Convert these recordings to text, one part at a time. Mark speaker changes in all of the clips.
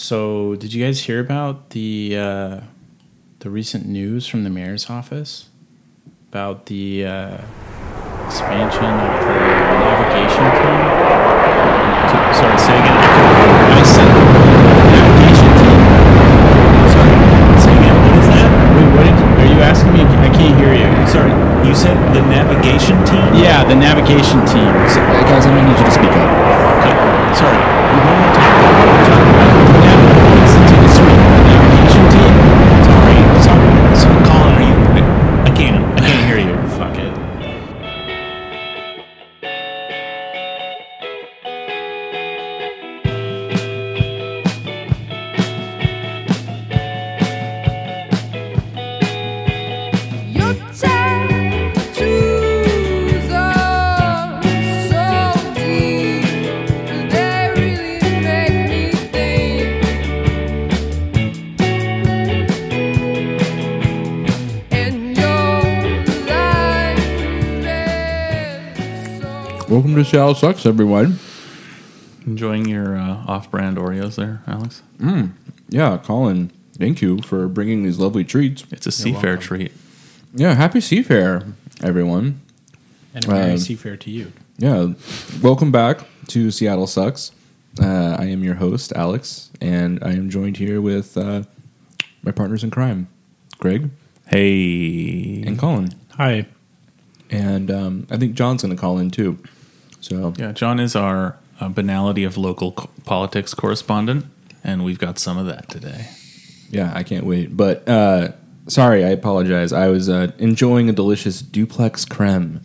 Speaker 1: So, did you guys hear about the uh, the recent news from the mayor's office about the uh, expansion of the navigation team?
Speaker 2: Sorry, say again.
Speaker 1: I said the navigation team.
Speaker 2: Sorry, say again. What is that?
Speaker 1: Wait, what did, are you asking me? I can't hear you.
Speaker 2: Sorry, you said the navigation team.
Speaker 1: Yeah, the navigation team.
Speaker 3: So. Seattle Sucks, everyone.
Speaker 2: Enjoying your uh, off-brand Oreos there, Alex?
Speaker 3: Yeah, Colin, thank you for bringing these lovely treats.
Speaker 2: It's a seafair treat.
Speaker 3: Yeah, happy Seafair, everyone.
Speaker 1: And a Merry
Speaker 3: Um,
Speaker 1: Seafair to you.
Speaker 3: Yeah, welcome back to Seattle Sucks. Uh, I am your host, Alex, and I am joined here with uh, my partners in crime, Greg
Speaker 2: Hey.
Speaker 3: and Colin.
Speaker 1: Hi.
Speaker 3: And um, I think John's going to call in too. So,
Speaker 2: Yeah, John is our uh, banality of local co- politics correspondent, and we've got some of that today.
Speaker 3: yeah, I can't wait. But uh, sorry, I apologize. I was uh, enjoying a delicious duplex creme.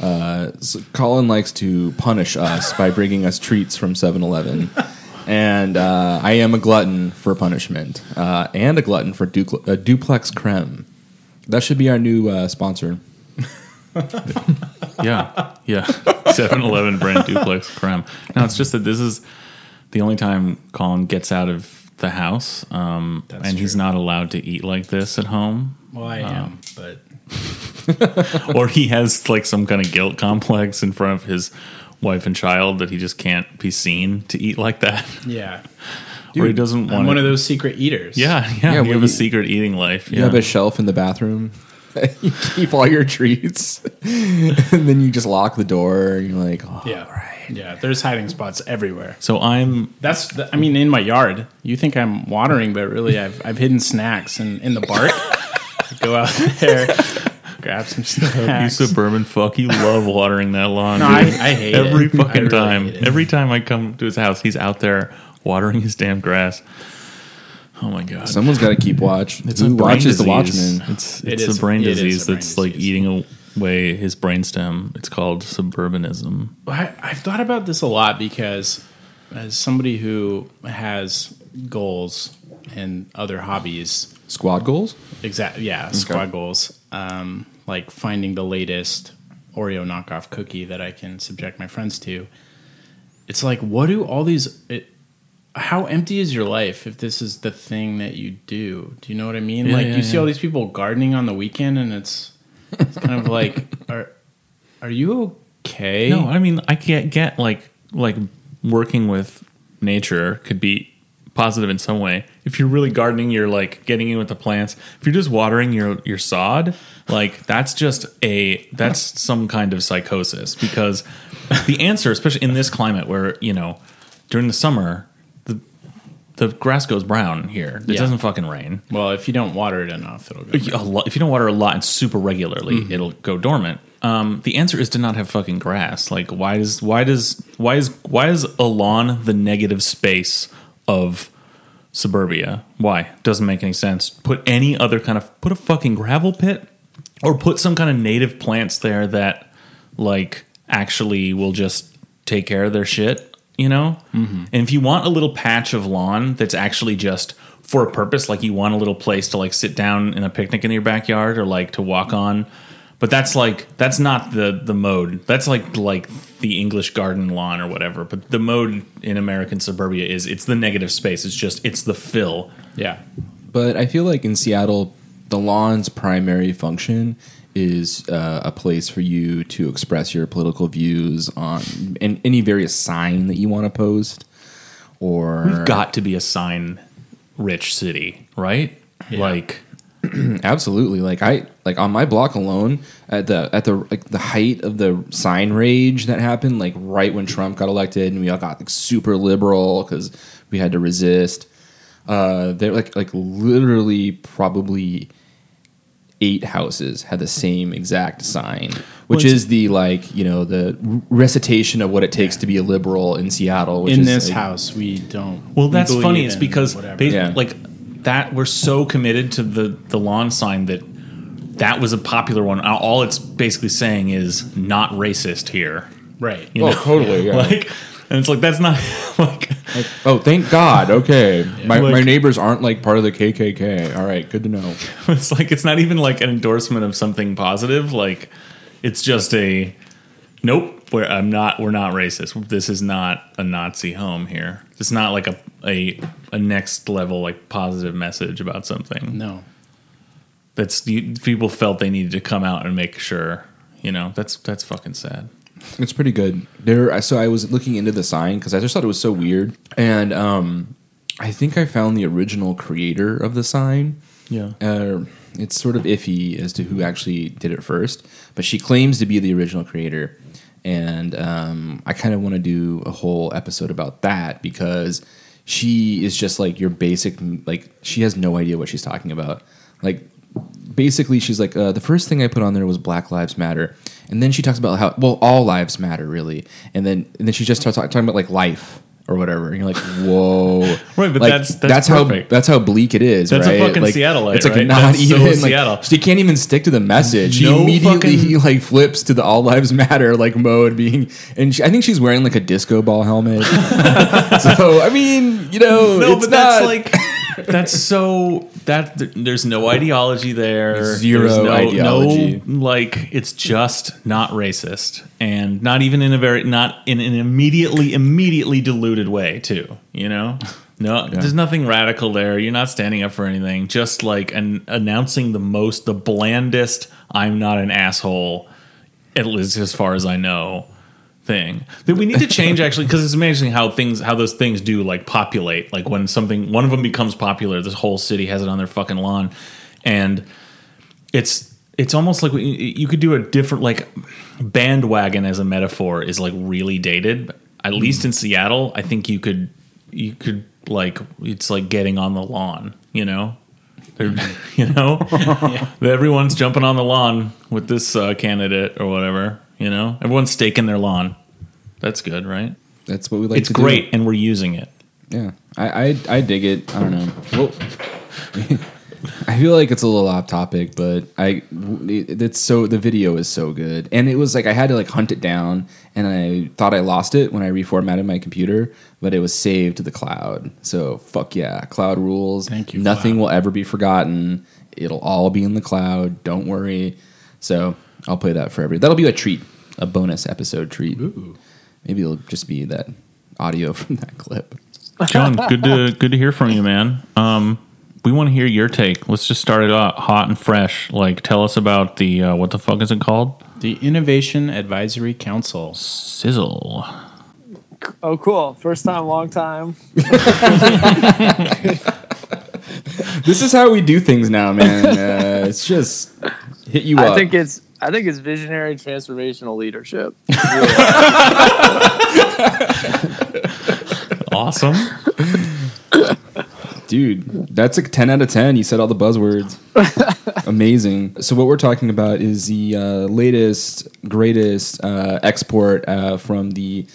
Speaker 3: Uh, so Colin likes to punish us by bringing us treats from 7 Eleven. And uh, I am a glutton for punishment uh, and a glutton for ducle- uh, duplex creme. That should be our new uh, sponsor.
Speaker 2: Yeah, yeah. 7-Eleven brand duplex creme. Now it's just that this is the only time Colin gets out of the house, um,
Speaker 1: That's
Speaker 2: and he's not allowed to eat like this at home,
Speaker 1: Well, I am, but
Speaker 2: or he has like some kind of guilt complex in front of his wife and child that he just can't be seen to eat like that,
Speaker 1: yeah,
Speaker 2: or he doesn't
Speaker 1: I'm
Speaker 2: want.
Speaker 1: one of those secret eaters.
Speaker 2: Yeah, yeah.
Speaker 3: Yeah,
Speaker 2: you have
Speaker 3: you-
Speaker 2: a secret eating life.
Speaker 3: You have a shelf in the bathroom. you keep all your treats. and then you just lock the door. And you're like, oh,
Speaker 1: yeah, yeah. There's hiding spots everywhere.
Speaker 2: so I'm
Speaker 1: That's, the, I mean, in my yard. You think I'm watering, but really, I've I've hidden snacks in in the bark. Go out there, grab some
Speaker 2: You
Speaker 1: snacks.
Speaker 2: suburban fuck, you love watering that lawn.
Speaker 1: No, I- I hate
Speaker 2: every
Speaker 1: it. I
Speaker 2: fucking
Speaker 1: really
Speaker 2: time.
Speaker 1: hate it.
Speaker 2: Every time I come to his house, he's out there watering his damn grass. Oh my god!
Speaker 3: Someone's got to keep watch.
Speaker 2: it's
Speaker 3: Who
Speaker 2: a brain
Speaker 3: watches the
Speaker 2: disease.
Speaker 3: Watchmen?
Speaker 2: It's
Speaker 1: It
Speaker 2: it's
Speaker 1: is-
Speaker 2: a brain
Speaker 1: it is a
Speaker 2: disease
Speaker 1: brain
Speaker 2: that's like eating away his brainstem. It's called suburbanism.
Speaker 1: I, I've thought about this a lot because, as somebody who has goals and other hobbies,
Speaker 3: Squad goals?
Speaker 1: exact yeah, squad goals, um, like finding the latest Oreo knockoff cookie that I can subject my friends to. It's like, what do all these? It, how empty is your life if this is the thing that you do? Do you know what I mean?
Speaker 2: Yeah,
Speaker 1: like,
Speaker 2: yeah,
Speaker 1: you see
Speaker 2: yeah.
Speaker 1: all these people gardening on the weekend, and it's, it's kind of like, are are you okay?
Speaker 2: No, I mean I can't get like like working with nature could be positive in some way. If you're really gardening, you're like getting in with the plants. If you're just watering your your sod, like that's just a that's some kind of psychosis because the answer, especially in this climate where, you know, during the summer the grass goes brown here. It
Speaker 1: Yeah.
Speaker 2: doesn't fucking rain.
Speaker 1: Well, if you don't water it enough, it'll go.
Speaker 2: A lot, if you don't water a lot and super regularly, it'll go dormant. Um, the answer is to not have fucking grass. Like, why does why does why is why is a lawn the negative space of suburbia? Why doesn't make any sense. Put any other kind of put a fucking gravel pit or put some kind of native plants there that like actually will just take care of their shit. You know, mm-hmm. and if you want a little patch of lawn that's actually just for a purpose, like you want a little place to like sit down in a picnic in your backyard or like to walk on. But that's like that's not the the mode. That's like like the English garden lawn or whatever. But the mode in American suburbia is it's the negative space. It's just it's the fill.
Speaker 1: Yeah.
Speaker 3: But I feel like in Seattle, the lawn's primary function is uh, a place for you to express your political views on and any various sign that you want to post, or
Speaker 2: We've got to be a sign rich city, right? Like
Speaker 3: Absolutely. Like I like on my block alone at the at the like the height of the sign rage that happened like right when Trump got elected and we all got like super liberal cuz we had to resist. Uh they're like like literally probably eight houses had the same exact sign, which
Speaker 2: Well,
Speaker 3: is the like, you know, the recitation of what it takes to be a liberal in Seattle, which
Speaker 1: in
Speaker 3: is
Speaker 1: this
Speaker 3: like-
Speaker 1: house, we don't.
Speaker 2: Well, that's
Speaker 1: believe
Speaker 2: funny. It's because
Speaker 1: whatever.
Speaker 2: ba-
Speaker 3: Yeah.
Speaker 2: like that we're so committed to the the lawn sign that that was a popular one. All it's basically saying is not racist here.
Speaker 1: right.
Speaker 2: You
Speaker 3: Oh,
Speaker 2: know?
Speaker 3: totally. Yeah.
Speaker 2: Like, and it's like that's not like
Speaker 3: oh, thank God. Okay. My, my
Speaker 2: Like-
Speaker 3: neighbors aren't like part of the KKK. All right, good to know.
Speaker 2: it's like it's not even like an endorsement of something positive. Like it's just a nope. Where I'm not. We're not racist. This is not a Nazi home here. It's not like a a a next level like positive message about something.
Speaker 1: No.
Speaker 2: that's you, people felt they needed to come out and make sure. You know, that's that's fucking sad.
Speaker 3: It's pretty good. There, so I was looking into the sign because I just thought it was so weird, and um, I think I found the original creator of the sign.
Speaker 2: Yeah.
Speaker 3: Uh, it's sort of iffy as to who actually did it first, but she claims to be the original creator, and um, I kind of want to do a whole episode about that because she is just like your basic, like she has no idea what she's talking about. Like basically she's like uh, the first thing i put on there was black lives matter and then she talks about how well all lives matter really. And then and then she just starts talking, talking about like life or whatever. And you're like whoa.
Speaker 2: Right, but
Speaker 3: Like,
Speaker 2: that's- that's
Speaker 3: how that's how bleak it is
Speaker 2: That's a fucking
Speaker 3: like,
Speaker 2: Seattleite,
Speaker 3: it's like
Speaker 2: right?
Speaker 3: not
Speaker 2: That's so
Speaker 3: even like
Speaker 2: Seattle.
Speaker 3: she can't even stick to the message. She immediately
Speaker 2: fucking-
Speaker 3: like flips to the all lives matter like mode being and she, i think she's wearing like a disco ball helmet. So i mean you know
Speaker 2: No,
Speaker 3: it's
Speaker 2: but that's like that's so that there's no ideology there.
Speaker 3: Zero
Speaker 2: There's no,
Speaker 3: ideology.
Speaker 2: No, like it's just not racist and not even in a very not in an immediately immediately diluted way too. You know. No, there's nothing radical there. You're not standing up for anything. Just like an, announcing the most, the blandest. I'm not an asshole. At least as far as I know, thing. That we need to change actually because it's amazing how things how those things do like populate. Like when something one of them becomes popular this whole city has it on their fucking lawn. And it's it's almost like we, you could do a different like bandwagon as a metaphor is like really dated. At least in Seattle I think you could you could like it's like getting on the lawn you know? They're, you know? Everyone's jumping on the lawn with this uh, candidate or whatever you know everyone's staking their lawn that's good right
Speaker 3: that's what we like
Speaker 2: it's
Speaker 3: to do.
Speaker 2: great and we're using it
Speaker 3: Yeah, I, I I dig it. I don't know. I feel like it's a little off topic, but I it, it's so the video is so good, and it was like I had to like hunt it down, and I thought I lost it when I reformatted my computer, but it was saved to the cloud. So fuck yeah, cloud rules.
Speaker 1: Thank you,
Speaker 3: Nothing
Speaker 1: cloud.
Speaker 3: will ever be forgotten. It'll all be in the cloud. Don't worry. So I'll play that for every. That'll be a treat, a bonus episode treat.
Speaker 1: Ooh.
Speaker 3: Maybe it'll just be that audio from that clip.
Speaker 2: John good to good to hear from you man um we want to hear your take let's just start it out hot and fresh like tell us about the uh, what the fuck is it called
Speaker 1: The Innovation Advisory Council.
Speaker 2: sizzle
Speaker 4: Oh, cool. First time, long time.
Speaker 3: This is how we do things now, man. Uh, it's just hit you up.
Speaker 4: I think it's I think it's visionary transformational leadership.
Speaker 2: awesome
Speaker 3: Dude, that's a 10 out of 10. You said all the buzzwords. Amazing. So, what we're talking about is the uh, latest, greatest uh, export uh, from the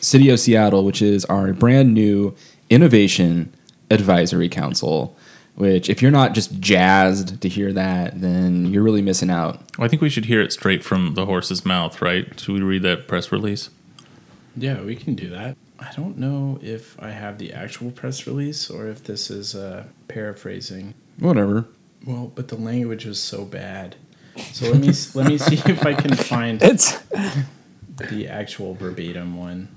Speaker 3: city of Seattle, which is our brand new Innovation Advisory Council. Which, if you're not just jazzed to hear that, then you're really missing out.
Speaker 2: I think we should hear it straight from the horse's mouth, right? Should we read that press release?
Speaker 1: Yeah, we can do that. I don't know if I have the actual press release or if this is uh, paraphrasing.
Speaker 3: Whatever.
Speaker 1: Well, but the language was so bad. So let me let me see if I can find
Speaker 4: It's
Speaker 1: the actual verbatim one.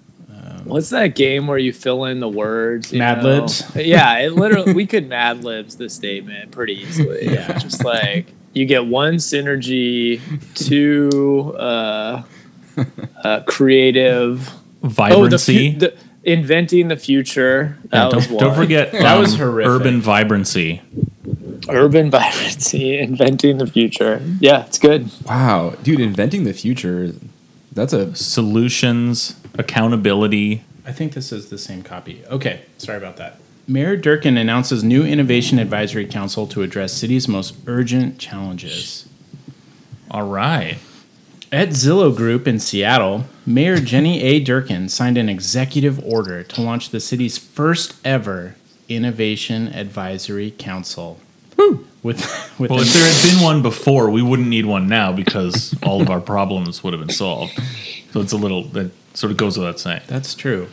Speaker 4: What's that game where you fill in the words? you
Speaker 1: Mad
Speaker 4: know?
Speaker 1: Libs?
Speaker 4: Yeah, it literally we could Mad Libs the statement pretty easily.
Speaker 1: Yeah.
Speaker 4: just like you get one synergy, two uh, uh, creative.
Speaker 2: Vibrancy.
Speaker 4: Oh, the, the inventing the future. That
Speaker 2: Yeah, don't,
Speaker 4: one.
Speaker 2: don't forget
Speaker 1: That
Speaker 2: um,
Speaker 1: was horrific.
Speaker 2: urban vibrancy.
Speaker 4: urban vibrancy, inventing the future. Yeah, it's good.
Speaker 3: Wow, dude, inventing the future. That's a
Speaker 2: Solutions, accountability.
Speaker 1: I think this is the same copy. Okay, sorry about that. Mayor Durkan announces new Innovation Advisory Council to address city's most urgent challenges.
Speaker 2: All right.
Speaker 1: At Zillow Group in Seattle, Mayor Jenny A. Durkan signed an executive order to launch the city's first ever Innovation Advisory Council. With, with
Speaker 2: Well, if there had been one before, we wouldn't need one now because all of our problems would have been solved. So it's a little that sort of goes without saying.
Speaker 1: That's true.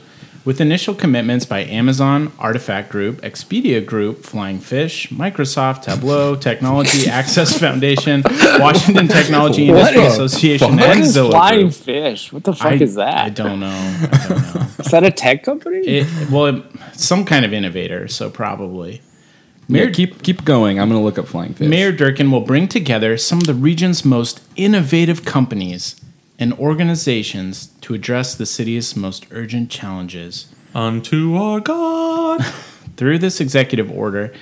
Speaker 1: With initial commitments by Amazon, Artifact Group, Expedia Group, Flying Fish, Microsoft, Tableau, Technology Access Foundation, Washington Technology
Speaker 4: What
Speaker 1: Industry
Speaker 4: the
Speaker 1: Association,
Speaker 4: What
Speaker 1: and
Speaker 4: is
Speaker 1: Zillow
Speaker 4: flying
Speaker 1: Group.
Speaker 4: fish? What the fuck
Speaker 1: I,
Speaker 4: is that?
Speaker 1: I don't know. I don't know.
Speaker 4: Is that a tech company?
Speaker 1: It, well, it, some kind of innovator, so probably.
Speaker 3: Mayor, keep keep going. I'm gonna look up flying fish.
Speaker 1: Mayor Durkan will bring together some of the region's most innovative companies and organizations to address the city's most urgent challenges.
Speaker 2: Unto our God.
Speaker 1: Through this executive order,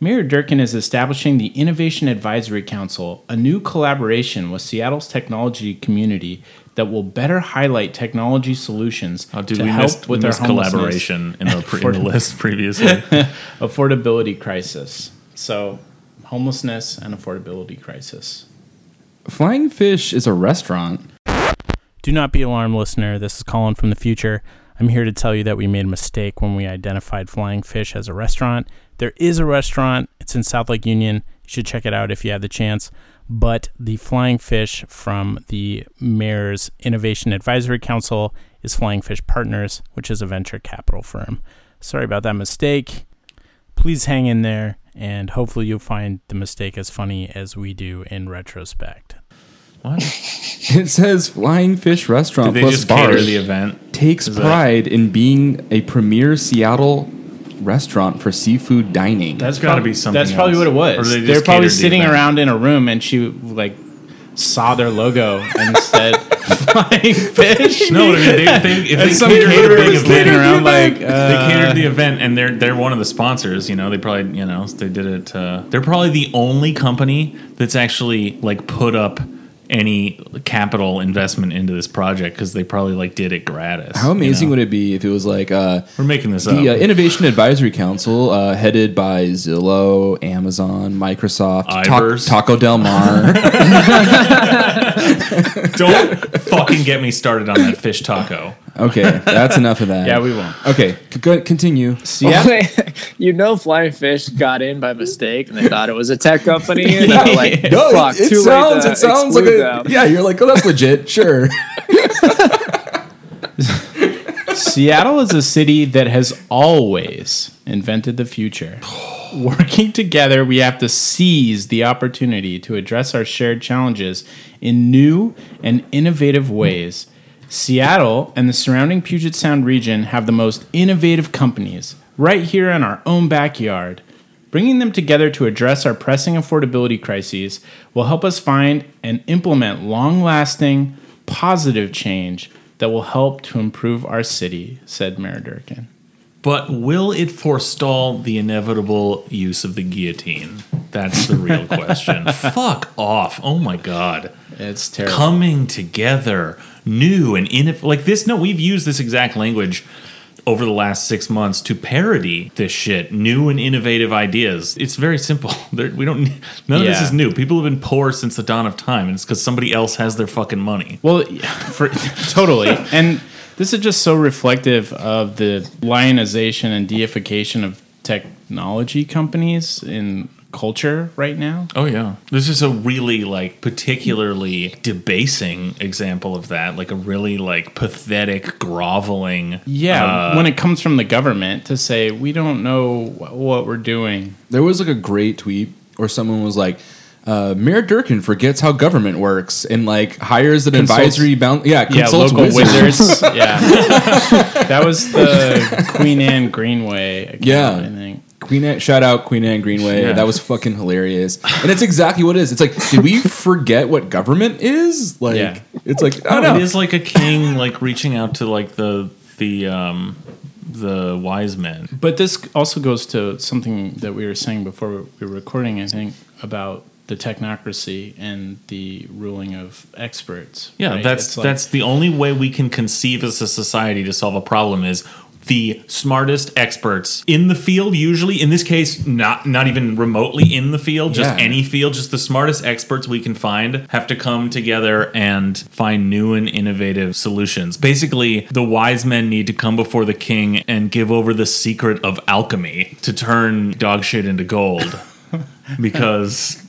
Speaker 1: Mayor Durkan is establishing the Innovation Advisory Council, a new collaboration with Seattle's technology community that will better highlight technology solutions
Speaker 2: Oh, dude,
Speaker 1: to
Speaker 2: we
Speaker 1: help
Speaker 2: missed, we
Speaker 1: with our
Speaker 2: missed
Speaker 1: homelessness
Speaker 2: collaboration in the, pre- in the list previously.
Speaker 1: affordability crisis. So, homelessness and affordability crisis.
Speaker 3: Flying Fish is a restaurant.
Speaker 1: Do not be alarmed, listener. This is Colin from the future. I'm here to tell you that we made a mistake when we identified Flying Fish as a restaurant. There is a restaurant, it's in South Lake Union. You should check it out if you have the chance. But the Flying Fish from the Mayor's Innovation Advisory Council is Flying Fish Partners, which is a venture capital firm. Sorry about that mistake. Please hang in there, and hopefully, you'll find the mistake as funny as we do in retrospect.
Speaker 2: What?
Speaker 3: It says Flying Fish Restaurant
Speaker 2: Did they
Speaker 3: plus
Speaker 2: just
Speaker 3: bar
Speaker 2: cater the event?
Speaker 3: takes
Speaker 2: Is that-
Speaker 3: pride in being a premier Seattle restaurant for seafood dining.
Speaker 1: That's
Speaker 2: gotta
Speaker 1: prob-
Speaker 2: be something
Speaker 1: That's probably
Speaker 2: else.
Speaker 1: what it
Speaker 2: Or
Speaker 1: was.
Speaker 2: they just
Speaker 1: They're probably
Speaker 2: catered the
Speaker 1: sitting
Speaker 2: event.
Speaker 1: around in a room, and she like saw their logo and said "Flying Fish."
Speaker 2: No, I mean, they, they, if they
Speaker 1: some
Speaker 2: catered
Speaker 1: caterer
Speaker 2: the big
Speaker 1: was
Speaker 2: event,
Speaker 1: standing around like,
Speaker 2: they
Speaker 1: uh,
Speaker 2: catered the event, and they're they're one of the sponsors. You know, they probably you know they did it. Uh, they're probably the only company that's actually like put up any capital investment into this project because they probably like did it gratis.
Speaker 3: How amazing
Speaker 2: you know?
Speaker 3: would it be if it was like uh,
Speaker 2: We're making this
Speaker 3: the uh. Innovation Advisory Council, uh, headed by Zillow, Amazon, Microsoft, Ta- Taco Del Mar.
Speaker 2: Don't fucking get me started on that fish taco.
Speaker 3: Okay, that's enough of that.
Speaker 1: Yeah, we won't.
Speaker 3: Okay, c- go, continue.
Speaker 1: Seattle,
Speaker 4: you know, Flying Fish got in by mistake, and they thought it was a tech company, and they're like,
Speaker 3: No,
Speaker 4: "Fuck,
Speaker 3: it, it sounds it sounds like a
Speaker 4: them."
Speaker 3: yeah. You're like, oh, that's legit. Sure.
Speaker 1: Seattle is a city that has always invented the future. Working together, we have to seize the opportunity to address our shared challenges in new and innovative ways. Seattle and the surrounding Puget Sound region have the most innovative companies right here in our own backyard. Bringing them together to address our pressing affordability crises will help us find and implement long lasting, positive change that will help to improve our city, said Mayor Durkan.
Speaker 2: But will it forestall the inevitable use of the guillotine? That's the real question. Fuck off. Oh my god.
Speaker 1: It's terrible.
Speaker 2: Coming together, new and in Like this, no, we've used this exact language over the last six months to parody this shit. New and innovative ideas. It's very simple. There- we don't. None of this is new. People have been poor since the dawn of time, and it's because somebody else has their fucking money.
Speaker 1: Well, for, totally. And this is just so reflective of the lionization and deification of technology companies in culture right now.
Speaker 2: Oh yeah, this is a really like particularly debasing example of that. Like a really like pathetic, groveling.
Speaker 1: Yeah,
Speaker 2: uh,
Speaker 1: when it comes from the government to say we don't know wh- what we're doing.
Speaker 3: There was like a great tweet where someone was like, uh, Mayor Durkan forgets how government works and like hires an
Speaker 1: Consults-
Speaker 3: advisory bound. Yeah,
Speaker 1: Yeah, local
Speaker 3: wizards.
Speaker 1: wizards. yeah, that was the Queen Anne Greenway. Account,
Speaker 3: Yeah.
Speaker 1: I think.
Speaker 3: Queen Anne, shout out Queen Anne Greenway.
Speaker 2: Yeah.
Speaker 3: That was fucking hilarious. And it's exactly what it is. It's like, did we forget what government is? Like,
Speaker 1: Yeah.
Speaker 3: it's like, I don't know.
Speaker 2: is like a king like reaching out to like the the um the wise men.
Speaker 1: But this also goes to something that we were saying before we were recording, I think, about the technocracy and the ruling of experts.
Speaker 2: Yeah,
Speaker 1: right?
Speaker 2: that's
Speaker 1: like-
Speaker 2: that's the only way we can conceive as a society to solve a problem is the smartest experts in the field usually in this case not not even remotely in the field just
Speaker 3: Yeah.
Speaker 2: any field just the smartest experts we can find have to come together and find new and innovative solutions basically the wise men need to come before the king and give over the secret of alchemy to turn dog shit into gold because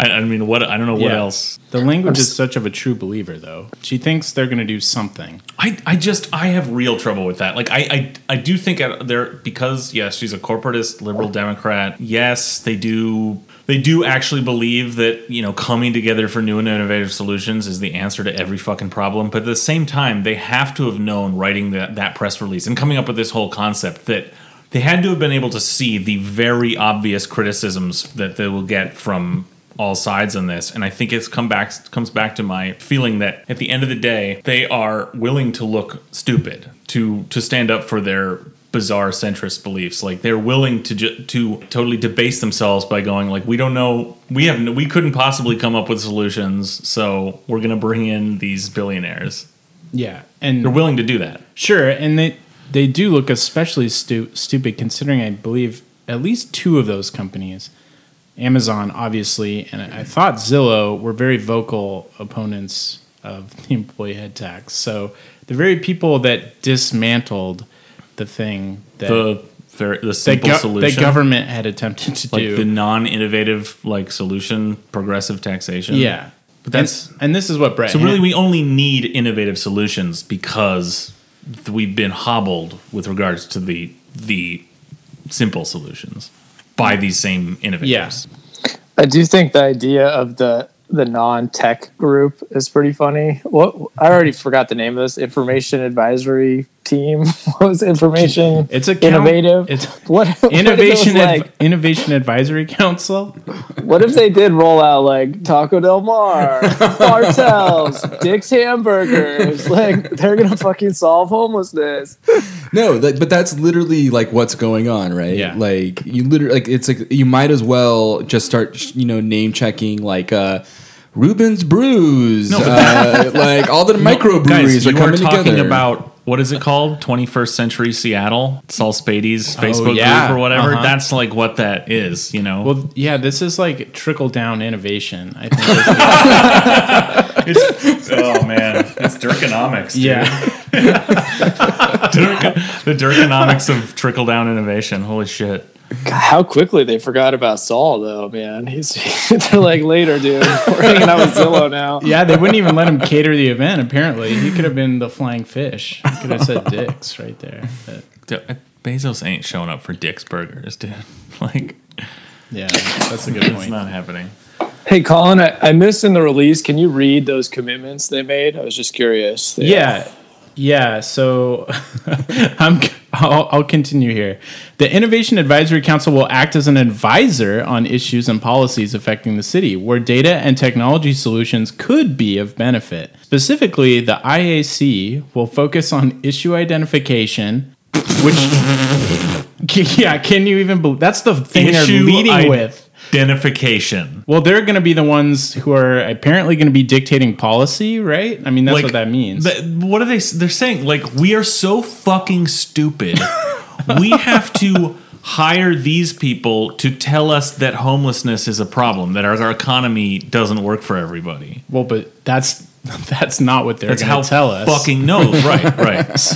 Speaker 2: I, I mean what I don't know what
Speaker 1: Yeah.
Speaker 2: else
Speaker 1: The language is such of a true believer, though. She thinks they're going to do something.
Speaker 2: I, I just I have real trouble with that. Like I I, I do think at- there because yes, she's a corporatist liberal oh. Democrat. Yes, they do they do actually believe that you know coming together for new and innovative solutions is the answer to every fucking problem. But at the same time, they have to have known writing that that press release and coming up with this whole concept that they had to have been able to see the very obvious criticisms that they will get from all sides on this and i think it's come back comes back to my feeling that at the end of the day they are willing to look stupid to to stand up for their bizarre centrist beliefs. Like they're willing to ju- to totally debase themselves by going like we don't know we have no, we couldn't possibly come up with solutions so we're going to bring in these billionaires.
Speaker 1: Yeah, and
Speaker 2: they're willing to do that.
Speaker 1: Sure, and they they do look especially stu- stupid considering I believe at least two of those companies, Amazon obviously, and I thought Zillow were very vocal opponents of the employee head tax. So the very people that dismantled the thing that
Speaker 2: the very the
Speaker 1: that,
Speaker 2: simple
Speaker 1: solution that government had attempted to
Speaker 2: like
Speaker 1: do.
Speaker 2: the non-innovative like solution progressive taxation
Speaker 1: yeah,
Speaker 2: but that's
Speaker 1: and, and this is what Brett.
Speaker 2: So really, we only need innovative solutions because we've been hobbled with regards to the the simple solutions by these same innovators.
Speaker 4: Yes, I do think the idea of the the non-tech group is pretty funny. What I already forgot the name of this information advisory team. what was information?
Speaker 1: It's a count-
Speaker 4: innovative.
Speaker 1: it's
Speaker 4: what what if
Speaker 1: Innovation Ad-
Speaker 4: like?
Speaker 1: Innovation Advisory Council.
Speaker 4: What if they did roll out like Taco Del Mar, Bartell's, Dick's Hamburgers? Like they're gonna fucking solve homelessness.
Speaker 3: No, that, but that's literally like what's going on, right?
Speaker 1: Yeah.
Speaker 3: Like you literally like it's like you might as well just start you know name checking like uh Reuben's Brews, uh, like all the microbreweries
Speaker 2: Guys,
Speaker 3: are
Speaker 2: you are talking
Speaker 3: together.
Speaker 2: about what is it called? 21st Century Seattle, Saul Spady's Facebook
Speaker 1: yeah.
Speaker 2: group or whatever.
Speaker 1: Uh-huh.
Speaker 2: That's like what that is, you know.
Speaker 1: Well, yeah, this is like trickle down innovation. I think. is the-
Speaker 2: It's, oh man, it's Dirkonomics. dude.
Speaker 1: yeah,
Speaker 2: Dirk, the Dirkonomics of trickle down innovation. Holy shit.
Speaker 4: How quickly they forgot about Saul though, man. He's they're like later, dude. We're hanging out with Zillow now.
Speaker 1: yeah. They wouldn't even let him cater the event. Apparently, he could have been the flying fish. He could have said dicks right there. But,
Speaker 2: uh, Bezos ain't showing up for Dick's Burgers, dude. Like,
Speaker 1: yeah, that's a good point.
Speaker 2: it's not happening.
Speaker 4: Hey, Colin, I, I missed in the release. Can you read those commitments they made? I was just curious. They-
Speaker 1: Yeah, yeah. So I'm. I'll, I'll continue here. The Innovation Advisory Council will act as an advisor on issues and policies affecting the city, where data and technology solutions could be of benefit. Specifically, the IAC will focus on issue identification, which, yeah, can you even believe that's the thing
Speaker 2: Issue
Speaker 1: they're leading
Speaker 2: id-
Speaker 1: with?
Speaker 2: Identification.
Speaker 1: Well, they're going to be the ones who are apparently going to be dictating policy, right? I mean, that's what that means.
Speaker 2: th- what are they? They're saying like we are so fucking stupid. we have to hire these people to tell us that homelessness is a problem, that our, our economy doesn't work for everybody.
Speaker 1: Well, but that's that's not what they're
Speaker 2: That's
Speaker 1: going to tell us.
Speaker 2: fucking no, right, right.
Speaker 4: So,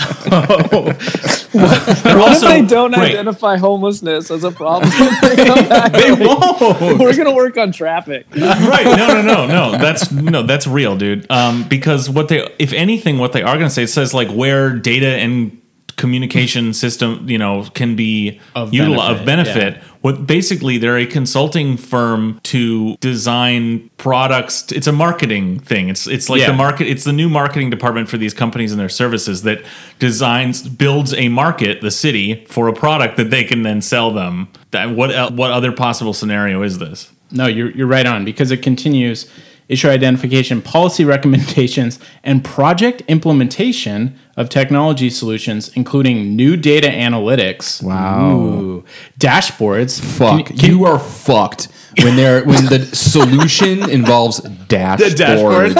Speaker 4: What
Speaker 2: also-
Speaker 4: if they don't
Speaker 2: right.
Speaker 4: identify homelessness as a problem? they come back.
Speaker 1: they won't.
Speaker 4: We're gonna work on traffic.
Speaker 2: right. No, no, no, no. That's no, that's real, dude. Um, because what they, if anything, what they are going to say, it says like where data and communication system, you know, can be
Speaker 1: Of
Speaker 2: utili-
Speaker 1: benefit,
Speaker 2: of benefit.
Speaker 1: yeah.
Speaker 2: What basically they're a consulting firm to design products. It's a marketing thing. It's it's like
Speaker 1: Yeah.
Speaker 2: the market. It's the new marketing department for these companies and their services that designs builds a market, the city, for a product that they can then sell them. That what what other possible scenario is this?
Speaker 1: No, you're you're right on because it continues. Issue identification, policy recommendations, and project implementation of technology solutions, including new data analytics.
Speaker 3: Wow.
Speaker 1: Ooh. Dashboards.
Speaker 3: Fuck.
Speaker 1: Can- can-
Speaker 3: you are fucked when there when the solution involves dashboards.
Speaker 1: dashboard?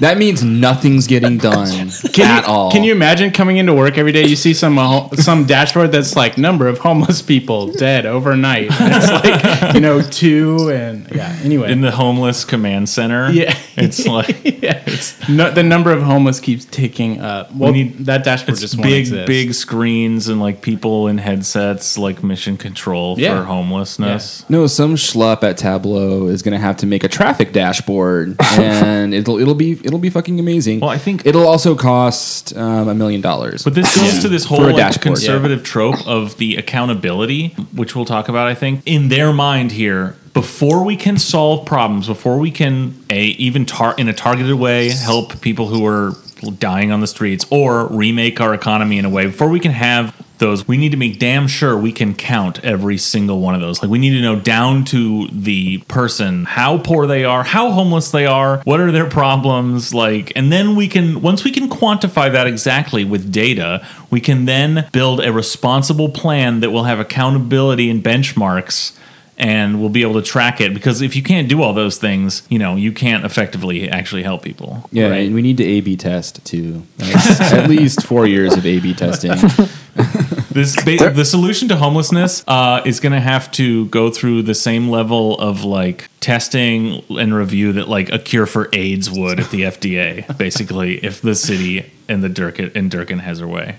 Speaker 3: that means nothing's getting done
Speaker 1: Can
Speaker 3: at
Speaker 1: you,
Speaker 3: all.
Speaker 1: Can you imagine coming into work every day? You see some uh, some dashboard that's like number of homeless people dead overnight. And it's like you know two and yeah. Anyway,
Speaker 2: in the homeless command center.
Speaker 1: Yeah.
Speaker 2: It's like
Speaker 1: yeah, no, the number of homeless keeps ticking up. Well,
Speaker 2: need-
Speaker 1: that dashboard
Speaker 2: it's
Speaker 1: just won't
Speaker 2: big,
Speaker 1: exist.
Speaker 2: big screens and like people in headsets, like mission control
Speaker 1: Yeah.
Speaker 2: for homelessness.
Speaker 3: No, some schlub at Tableau is going to have to make a traffic dashboard, and it'll it'll be it'll be fucking amazing.
Speaker 2: Well, I think-
Speaker 3: it'll also cost um, a million dollars.
Speaker 2: But this goes to this whole like,
Speaker 3: dashboard,
Speaker 2: conservative trope of the accountability, which we'll talk about. I think in their mind here, before we can solve problems, before we can a even tar- in a targeted way help people who are dying on the streets, or remake our economy in a way, before we can have those, we need to make damn sure we can count every single one of those. Like we need to know down to the person how poor they are, how homeless they are, what are their problems, like, and then we can once we can quantify that exactly with data, we can then build a responsible plan that will have accountability and benchmarks. And we'll be able to track it because if you can't do all those things, you know, you can't effectively actually help people.
Speaker 3: yeah,
Speaker 1: right.
Speaker 3: and we need to A/B test too. At least four years of A/B testing.
Speaker 2: This ba- the solution to homelessness uh, is going to have to go through the same level of like testing and review that like a cure for AIDS would at the FDA. Basically, if the city and the Durkan and Durkan has her way.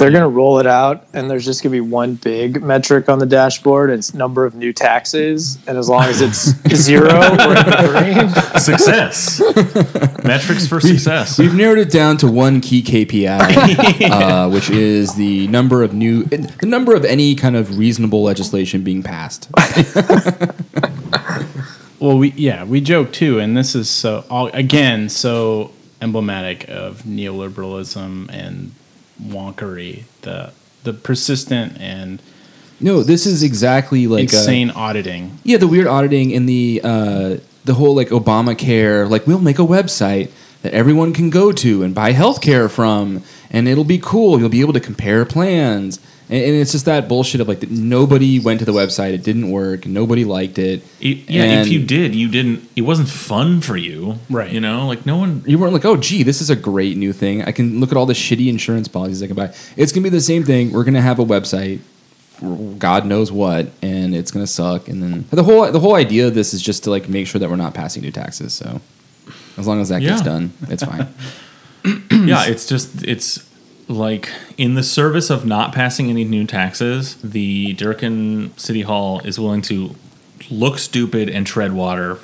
Speaker 4: They're going to roll it out, and there's just going to be one big metric on the dashboard. It's number of new taxes, and as long as it's zero, we're in the green.
Speaker 2: Success metrics for success.
Speaker 3: We've narrowed it down to one key KPI, uh, which is the number of new, the number of any kind of reasonable legislation being passed.
Speaker 1: Well, we yeah we joke too, and this is so all, again so emblematic of neoliberalism and wonkery. The the persistent and
Speaker 3: No, this is exactly like uh,
Speaker 1: insane auditing.
Speaker 3: yeah, the weird auditing and the uh, the whole like Obamacare. Like we'll make a website that everyone can go to and buy healthcare from, and it'll be cool. You'll be able to compare plans, and, and it's just that bullshit of like that nobody went to the website. It didn't work. Nobody liked it.
Speaker 2: Y- yeah,
Speaker 3: And-
Speaker 2: if you did, you didn't. It wasn't fun for you,
Speaker 1: Right.
Speaker 2: You know, like no one.
Speaker 3: you weren't like, oh, gee, this is a great new thing. I can look at all the shitty insurance policies I can buy. It's gonna be the same thing. We're gonna have a website, God knows what, and it's gonna suck. And then the whole the whole idea of this is just to like make sure that we're not passing new taxes. So as long as that gets done, it's fine.
Speaker 2: yeah, it's just it's like in the service of not passing any new taxes, the Durkan City Hall is willing to look stupid and tread water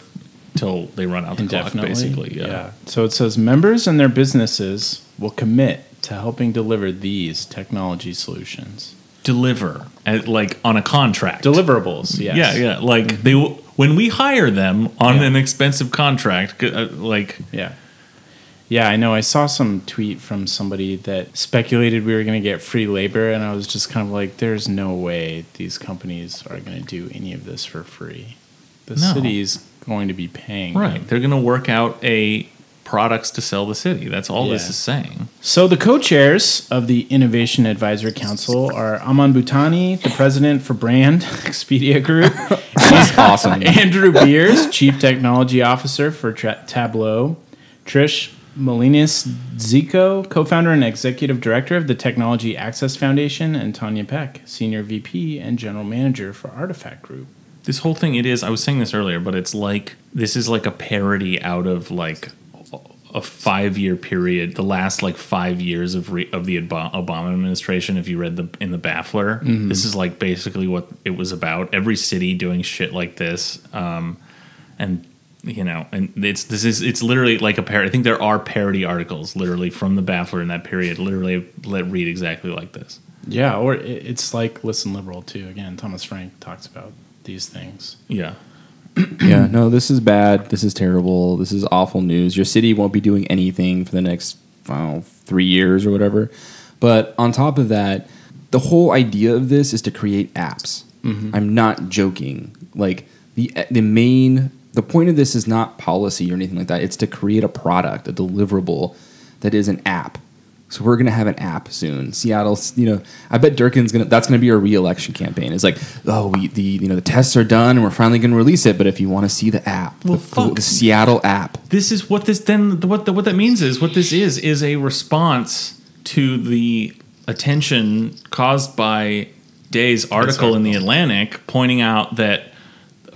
Speaker 2: till they run out the clock. Basically, yeah.
Speaker 1: So it says members and their businesses will commit to helping deliver these technology solutions.
Speaker 2: Deliver at, like on a contract.
Speaker 1: Deliverables, yes.
Speaker 2: Yeah, yeah. Like they will, when we hire them on
Speaker 1: Yeah.
Speaker 2: an expensive contract, uh, like
Speaker 1: Yeah. Yeah, I know. I saw some tweet from somebody that speculated we were going to get free labor, and I was just kind of like, there's no way these companies are going to do any of this for free. The
Speaker 2: No.
Speaker 1: city's going to be paying.
Speaker 2: right,
Speaker 1: them.
Speaker 2: they're going to work out a products to sell the city. That's all this is saying.
Speaker 1: So the co-chairs of the Innovation Advisory Council are Aman Bhutani, the president for Brand Expedia Group,
Speaker 3: He's awesome.
Speaker 1: Andrew Beers, chief technology officer for Tra- Tableau, Trish Millines Dziko, co-founder and executive director of the Technology Access Foundation, and Tanya Peck, senior VP and general manager for Artifact Group.
Speaker 2: This whole thing, it is. I was saying this earlier, but it's like this is like a parody out of like a five year period, the last like five years of re, of the Obama administration. If you read the in the Baffler, this is like basically what it was about. Every city doing shit like this, um, and you know, and it's this is it's literally like a parody. I think there are parody articles literally from the Baffler in that period. Literally, let read exactly like this.
Speaker 1: Yeah, or it's like Listen Liberal too. Again, Thomas Frank talks about these things.
Speaker 2: Yeah.
Speaker 3: yeah, no, this is bad. This is terrible. This is awful news. Your city won't be doing anything for the next I don't know, three years or whatever. But on top of that, the whole idea of this is to create apps. Mm-hmm. I'm not joking. Like the the main the point of this is not policy or anything like that. It's to create a product, a deliverable that is an app. So we're gonna have an app soon. Seattle's, you know, I bet Durkan's gonna. That's gonna be our re-election campaign. It's like, oh, we the you know the tests are done and we're finally gonna release it. But if you want to see the app,
Speaker 2: Well,
Speaker 3: the,
Speaker 2: fuck.
Speaker 3: the Seattle app,
Speaker 2: this is what this then what the, what that means is what this is is a response to the attention caused by Day's article in the Atlantic pointing out that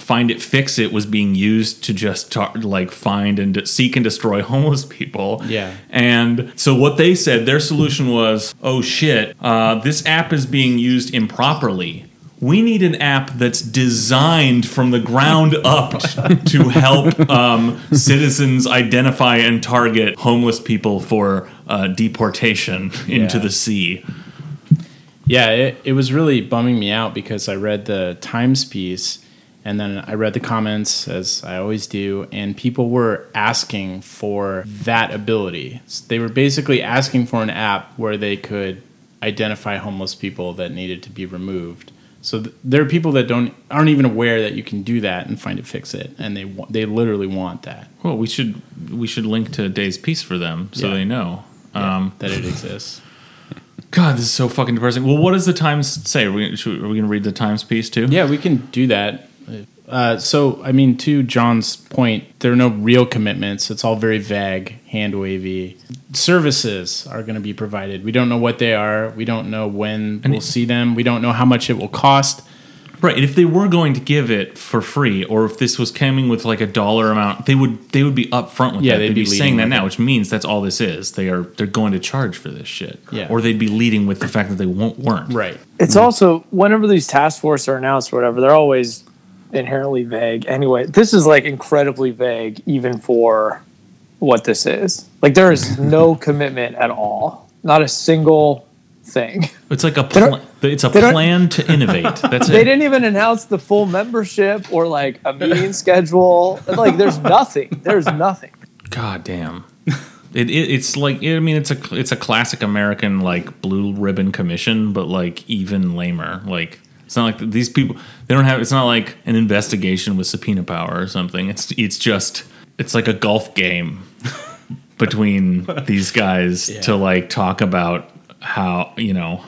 Speaker 2: find it fix it was being used to just tar- like find and de- seek and destroy homeless people
Speaker 1: Yeah.
Speaker 2: and so what they said their solution was oh shit uh, this app is being used improperly we need an app that's designed from the ground up to help um, citizens identify and target homeless people for uh, deportation into
Speaker 1: Yeah.
Speaker 2: the sea.
Speaker 1: Yeah, it, it was really bumming me out because I read the Times piece and then I read the comments as I always do, and people were asking for that ability. They were basically asking for an app where they could identify homeless people that needed to be removed. So th- there are people that don't aren't even aware that you can do that and find it fix it, and they wa- they literally want that
Speaker 2: Well, we should we should link to Day's piece for them so
Speaker 1: Yeah.
Speaker 2: they know. Um,
Speaker 1: that it exists.
Speaker 2: God, this is so fucking depressing. Well, what does the Times say? Are we, should, are we going to read the Times piece too?
Speaker 1: Yeah, we can do that. Uh, so, I mean, to John's point, there are no real commitments. It's all very vague, hand wavy. Services are going to be provided. We don't know what they are. We don't know when
Speaker 2: And
Speaker 1: we'll
Speaker 2: it-
Speaker 1: see them. We don't know how much it will cost.
Speaker 2: Right. If they were going to give it for free, or if this was coming with like a dollar amount, they would they would be upfront with
Speaker 1: Yeah,
Speaker 2: that.
Speaker 1: they'd
Speaker 2: They'd,
Speaker 1: be
Speaker 2: be, saying that now,
Speaker 1: it.
Speaker 2: which means that's all this is. They are they're going to charge for this shit.
Speaker 1: Yeah.
Speaker 2: Or they'd be leading with the fact that they won't weren't.
Speaker 1: Right.
Speaker 4: It's also whenever these task force are announced or whatever, they're always inherently vague. Anyway, this is like incredibly vague even for what this is. Like there is no commitment at all. Not a single thing.
Speaker 2: It's like a pl- it's a plan to innovate. That's it.
Speaker 4: They
Speaker 2: it.
Speaker 4: didn't even announce the full membership or like a meeting schedule. Like there's nothing. There's nothing.
Speaker 2: God damn. It, it it's like I mean it's a it's a classic American like blue ribbon commission, but like even lamer. Like it's not like these people they don't have. It's not like an investigation with subpoena power or something. It's it's just it's like a golf game between these guys to like talk about how you know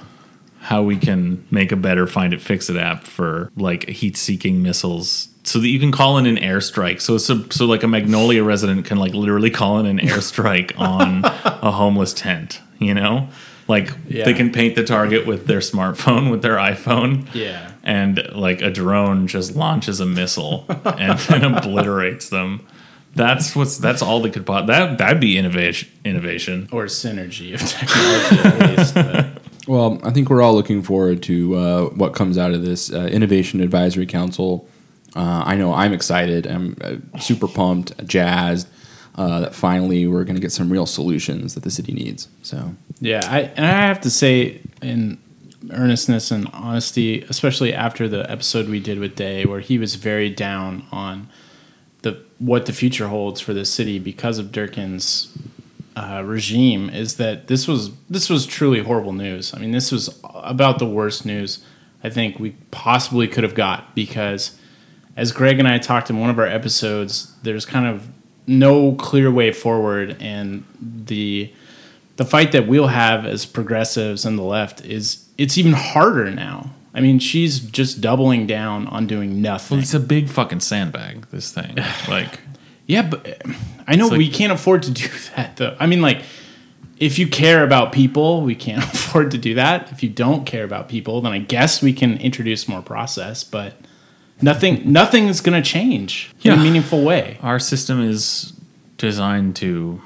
Speaker 2: how we can make a better find it fix it app for like heat seeking missiles so that you can call in an airstrike so so so like a magnolia resident can like literally call in an airstrike on a homeless tent you know like
Speaker 1: Yeah.
Speaker 2: they can paint the target with their smartphone with their iphone
Speaker 1: Yeah.
Speaker 2: And like a drone just launches a missile and then obliterates them that's what's that's all they could pot that that'd be innovation innovation
Speaker 1: Or synergy of technology, at least. But
Speaker 3: Well, I think we're all looking forward to uh, what comes out of this uh, Innovation Advisory Council. Uh, I know I'm excited. I'm uh, super pumped, jazzed uh, that finally we're going to get some real solutions that the city needs. So,
Speaker 1: Yeah, I and I have to say in earnestness and honesty, especially after the episode we did with Day, where he was very down on the what the future holds for the city because of Durkan's uh, regime, is that this was this was truly horrible news. I mean, this was about the worst news I think we possibly could have got because, as Greg and I talked in one of our episodes, there's kind of no clear way forward, and the the fight that we'll have as progressives and the left is it's even harder now. I mean, she's just doubling down on doing nothing.
Speaker 2: well it's a big fucking sandbag this thing like
Speaker 1: yeah, but I know
Speaker 2: like-
Speaker 1: we can't afford to do that though. I mean, like if you care about people, we can't afford to do that. If you don't care about people, then I guess we can introduce more process, but nothing nothing is going to change in a meaningful way.
Speaker 2: our system is designed to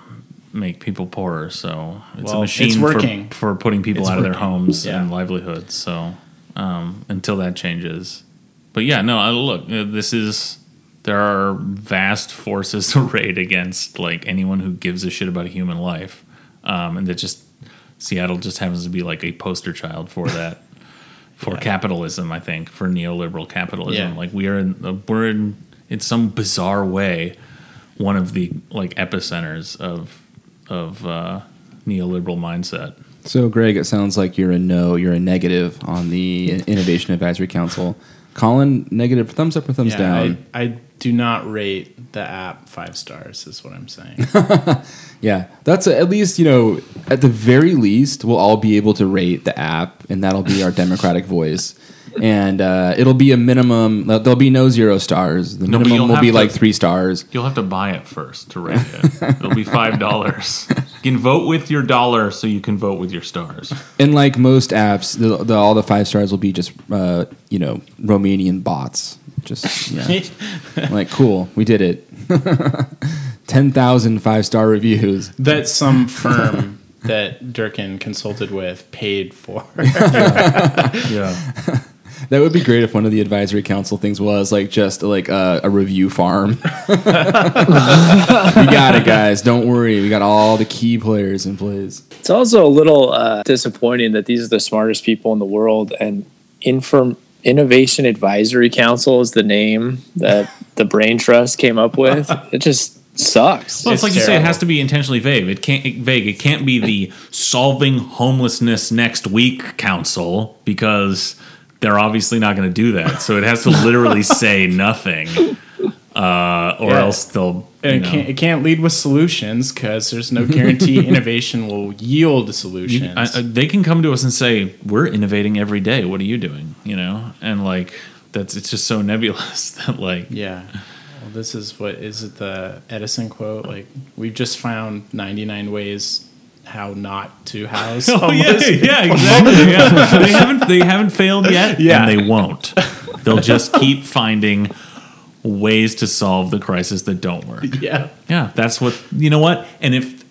Speaker 2: make people poorer so it's
Speaker 1: Well,
Speaker 2: a machine
Speaker 1: it's working.
Speaker 2: For, for putting people
Speaker 1: It's
Speaker 2: out of their homes
Speaker 1: Yeah.
Speaker 2: and livelihoods so um, until that changes but yeah no look uh, this is there are vast forces arrayed against like anyone who gives a shit about a human life um, and that just seattle just happens to be like a poster child for that for capitalism i think for neoliberal capitalism
Speaker 1: Yeah.
Speaker 2: like we are in uh, we're in in some bizarre way one of the like epicenters of of uh, neoliberal mindset
Speaker 3: so Greg, it sounds like you're a no, you're a negative on the Innovation Advisory Council. Colin, negative thumbs up or thumbs
Speaker 1: Yeah,
Speaker 3: down?
Speaker 1: I, I do not rate the app five stars. Is what I'm saying.
Speaker 3: Yeah, that's at least you know at the very least we'll all be able to rate the app, and that'll be our democratic voice. And uh, it'll be a minimum. There'll be no zero stars. The
Speaker 2: No,
Speaker 3: minimum
Speaker 2: you'll
Speaker 3: be
Speaker 2: to-
Speaker 3: like three stars.
Speaker 2: You'll have to buy it first to rate it. It'll be five dollars. You can vote with your dollar, so you can vote with your stars.
Speaker 3: And like most apps, the, the, all the five stars will be just uh, you know Romanian bots. Just yeah, like cool, we did it. 10,000 five star reviews.
Speaker 1: that some firm that Durkan consulted with paid for.
Speaker 2: Yeah.
Speaker 3: That would be great if one of the advisory council things was like just like a, a review farm. we got it, guys. Don't worry. We got all the key players in place.
Speaker 4: It's also a little uh, disappointing that these are the smartest people in the world, and Inform Innovation Advisory Council is the name that the Brain Trust came up with. It just sucks.
Speaker 2: Well, it's,
Speaker 1: It's
Speaker 2: like you say, it has to be intentionally vague. It can't it, vague. It can't be the solving homelessness next week council because they're obviously not going to do that. So it has to literally say nothing, uh, or
Speaker 1: Yeah.
Speaker 2: else they'll. You
Speaker 1: it can't, it can't lead with solutions because there's no guarantee innovation will yield solutions.
Speaker 2: I, I, they can come to us and say, "We're innovating every day. What are you doing?" You know, and like that's it's just so nebulous that like
Speaker 1: yeah. Well, this is what is it the Edison quote? Like we've just found 99 ways how not to house.
Speaker 2: Oh yeah,
Speaker 1: homeless
Speaker 2: yeah, exactly. Yeah. they haven't they haven't failed yet,
Speaker 1: Yeah.
Speaker 2: and they won't. They'll just keep finding ways to solve the crisis that don't work.
Speaker 1: Yeah.
Speaker 2: Yeah, that's what you know. What and if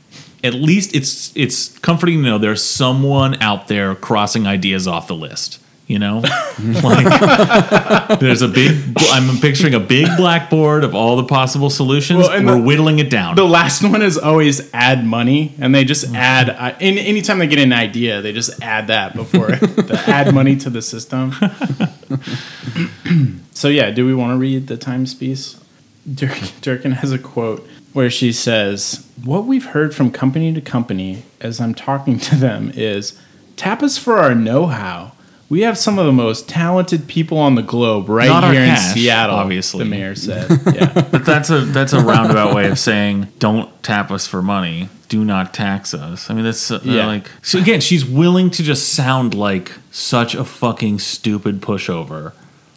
Speaker 2: at least it's it's comforting to know there's someone out there crossing ideas off the list. You know, like there's a big. I'm picturing a big blackboard of all the possible solutions.
Speaker 1: Well, and
Speaker 2: We're
Speaker 1: the-
Speaker 2: whittling it down.
Speaker 1: The last one is always add money, and they just add. Uh, in anytime they get an idea, they just add that before the add money to the system. so yeah, do we want to read the Times piece? Durkan, Durkan has a quote where she says, "What we've heard from company to company as I'm talking to them is, tap us for our know-how." We have some of the most talented people on the globe right
Speaker 2: Not
Speaker 1: here in
Speaker 2: cash,
Speaker 1: Seattle.
Speaker 2: obviously.
Speaker 1: the mayor said. Yeah.
Speaker 2: But that's a that's a roundabout way of saying don't tap us for money. Do not tax us. I mean, that's uh,
Speaker 1: Yeah.
Speaker 2: like so again. She's willing to just sound like such a fucking stupid pushover.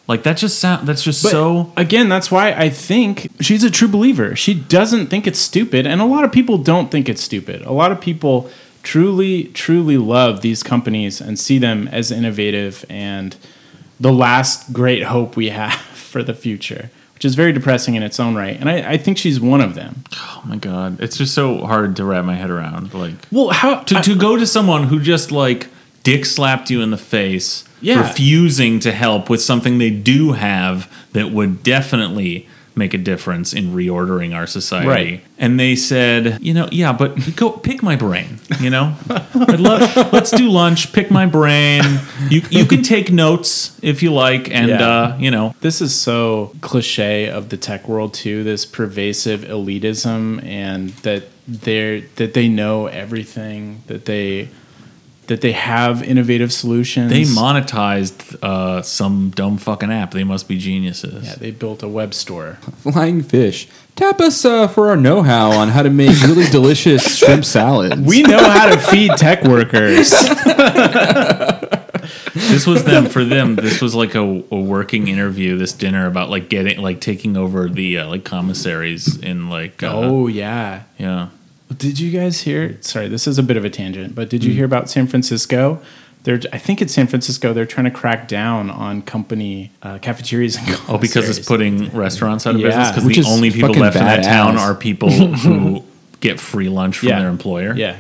Speaker 2: Like that just sound. That's just
Speaker 1: But
Speaker 2: so.
Speaker 1: again, that's why I think she's a true believer. She doesn't think it's stupid, and a lot of people don't think it's stupid. A lot of people truly, truly love these companies and see them as innovative and the last great hope we have for the future, which is very depressing in its own right. And I, I think she's one of them.
Speaker 2: Oh my god, it's just so hard to wrap my head around. Like
Speaker 1: Well, how
Speaker 2: to to go to someone who just like dick slapped you in the face,
Speaker 1: Yeah.
Speaker 2: refusing to help with something they do have that would definitely make a difference in reordering our society.
Speaker 1: Right.
Speaker 2: And they said, you know, yeah, but go pick my brain. You know, I'd love, let's do lunch. Pick my brain. You you can take notes if you like, and
Speaker 1: Yeah.
Speaker 2: uh, you know,
Speaker 1: This is so cliche of the tech world too. This pervasive elitism, and that they're that they know everything. That they that they have innovative solutions.
Speaker 2: they monetized uh, some dumb fucking app. They must be geniuses.
Speaker 1: Yeah, they built a web store.
Speaker 3: Flying fish. Tap us uh, for our know how on how to make really delicious shrimp salads.
Speaker 1: We know how to feed tech workers.
Speaker 2: this was them for them. This was like a, a working interview. This dinner about like getting like taking over the uh, like commissaries in like uh,
Speaker 1: oh yeah.
Speaker 2: yeah.
Speaker 1: Did you guys hear? Sorry, this is a bit of a tangent, but did you hear about San Francisco? They're, I think it's San Francisco. They're trying to crack down on company uh, cafeterias and
Speaker 2: Oh, because it's putting restaurants out of
Speaker 1: Yeah,
Speaker 2: business because the only people left in that
Speaker 3: badass.
Speaker 2: town are people who get free lunch from
Speaker 1: Yeah.
Speaker 2: their employer.
Speaker 1: Yeah,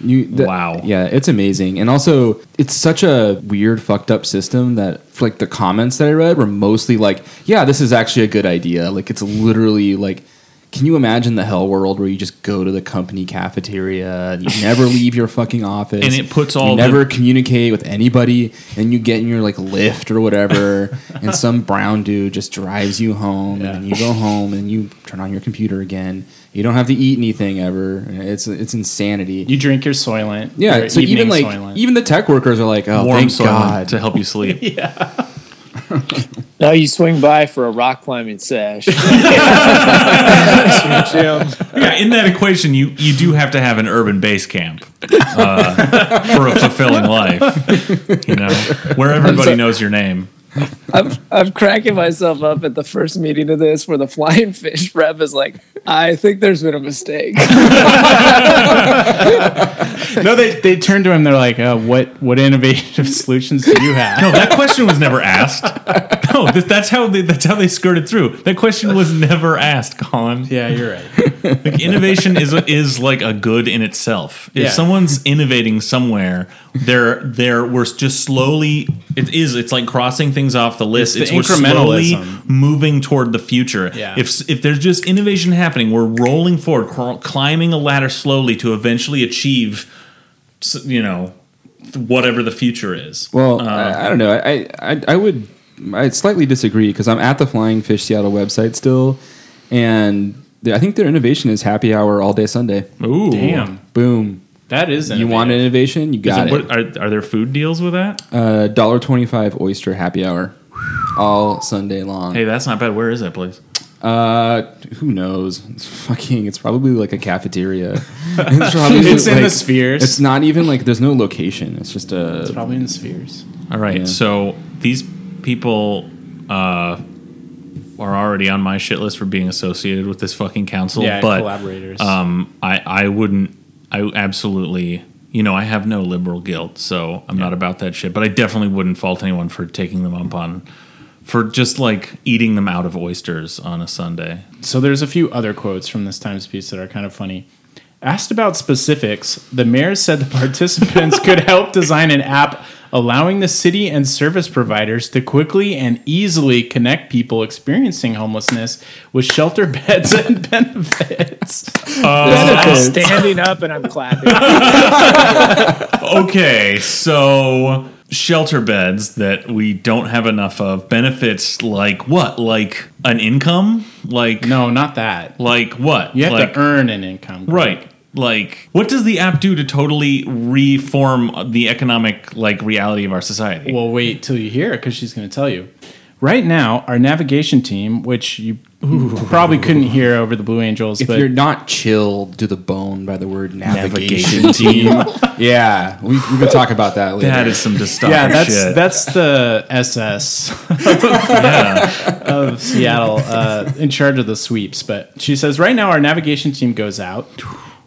Speaker 3: You, that-
Speaker 2: Wow.
Speaker 3: Yeah, it's amazing. And also, it's such a weird, fucked up system that, like, the comments that I read were mostly like, yeah, this is actually a good idea. Like, it's literally like, can you imagine the hell world where you just go to the company cafeteria and you never leave your fucking office?
Speaker 2: And it puts all
Speaker 3: You
Speaker 2: the-
Speaker 3: never communicate with anybody, and you get in your, like, lift or whatever, and some brown dude just drives you home,
Speaker 1: Yeah.
Speaker 3: and you go home and you turn on your computer again. You don't have to eat anything ever. It's it's insanity.
Speaker 1: you drink your Soylent.
Speaker 3: Yeah,
Speaker 1: your
Speaker 3: so even like
Speaker 1: Soylent.
Speaker 3: even the tech workers are like, oh,
Speaker 2: Warm
Speaker 3: thank God.
Speaker 2: to help you sleep.
Speaker 4: Now, No, you swing by for a rock climbing sesh.
Speaker 2: Yeah, in that equation, you you do have to have an urban base camp uh, for a fulfilling life. You know, where everybody knows your name.
Speaker 4: I'm, I'm cracking myself up at the first meeting of this where the flying fish rep is like, I think there's been a mistake.
Speaker 1: No, they they turn to him. They're like, uh, "What what innovative solutions do you have?"
Speaker 2: No, that question was never asked. No, that, that's how they that's how they skirted through. That question was never asked, Colin.
Speaker 1: Yeah, you're right.
Speaker 2: Like, innovation is is like a good in itself. If
Speaker 1: Yeah.
Speaker 2: someone's innovating somewhere, they're they're we're just slowly. It is. It's like crossing things off the list.
Speaker 1: It's
Speaker 2: It's,
Speaker 1: the
Speaker 2: we're slowly
Speaker 1: incrementalism.
Speaker 2: moving toward the future.
Speaker 1: Yeah.
Speaker 2: If if there's just innovation happening, we're rolling forward, cr- climbing a ladder slowly to eventually achieve, you know, whatever the future is.
Speaker 3: Well,
Speaker 2: Uh,
Speaker 3: I, I don't know. I, I I would I slightly disagree because I'm at the Flying Fish Seattle website still, and I think their innovation is happy hour all day Sunday.
Speaker 2: Ooh,
Speaker 1: Damn,
Speaker 3: Boom!
Speaker 1: That is
Speaker 3: You want
Speaker 1: innovative.
Speaker 3: innovation? You got
Speaker 2: it-
Speaker 3: it.
Speaker 2: what- are, are there food deals with that?
Speaker 3: Uh, Dollar twenty five oyster happy hour, all Sunday long.
Speaker 2: Hey, that's not bad. Where is that place?
Speaker 3: Uh, who knows? It's fucking. It's probably like a cafeteria. It's, probably
Speaker 1: It's in the spheres.
Speaker 3: It's not even like there's no location. It's just
Speaker 1: It's
Speaker 3: a.
Speaker 1: probably in the spheres.
Speaker 2: All right,
Speaker 3: Yeah.
Speaker 2: so these people uh, are already on my shit list for being associated with this fucking council.
Speaker 1: Yeah,
Speaker 2: but
Speaker 1: collaborators.
Speaker 2: um, I I wouldn't. I absolutely. You know, I have no liberal guilt, so I'm not about that shit. But I definitely wouldn't fault anyone for taking them up on, for just like eating them out of oysters on a Sunday.
Speaker 1: So there's a few other quotes from this Times piece that are kind of funny. Asked about specifics, the mayor said the participants could help design an app allowing the city and service providers to quickly and easily connect people experiencing homelessness with shelter beds and benefits.
Speaker 4: Uh, I'm standing up and I'm clapping.
Speaker 2: Okay, so shelter beds that we don't have enough of benefits like what? Like an income? Like
Speaker 1: No, not that.
Speaker 2: like what?
Speaker 1: You have
Speaker 2: like,
Speaker 1: to earn an income.
Speaker 2: right. Like what does the app do to totally reform the economic like reality of our society?
Speaker 1: Well, wait till you hear it because she's going to tell you. Right now, our navigation team, which you probably couldn't hear over the Blue Angels,
Speaker 3: If
Speaker 1: but
Speaker 3: you're not chilled to the bone by the word navigation,
Speaker 2: Navigation
Speaker 3: team, yeah, we, we can talk about that later.
Speaker 2: that is some dystopic
Speaker 1: yeah, that's
Speaker 2: shit.
Speaker 1: that's the SS
Speaker 2: yeah.
Speaker 1: of Seattle uh, in charge of the sweeps. But she says right now our navigation team goes out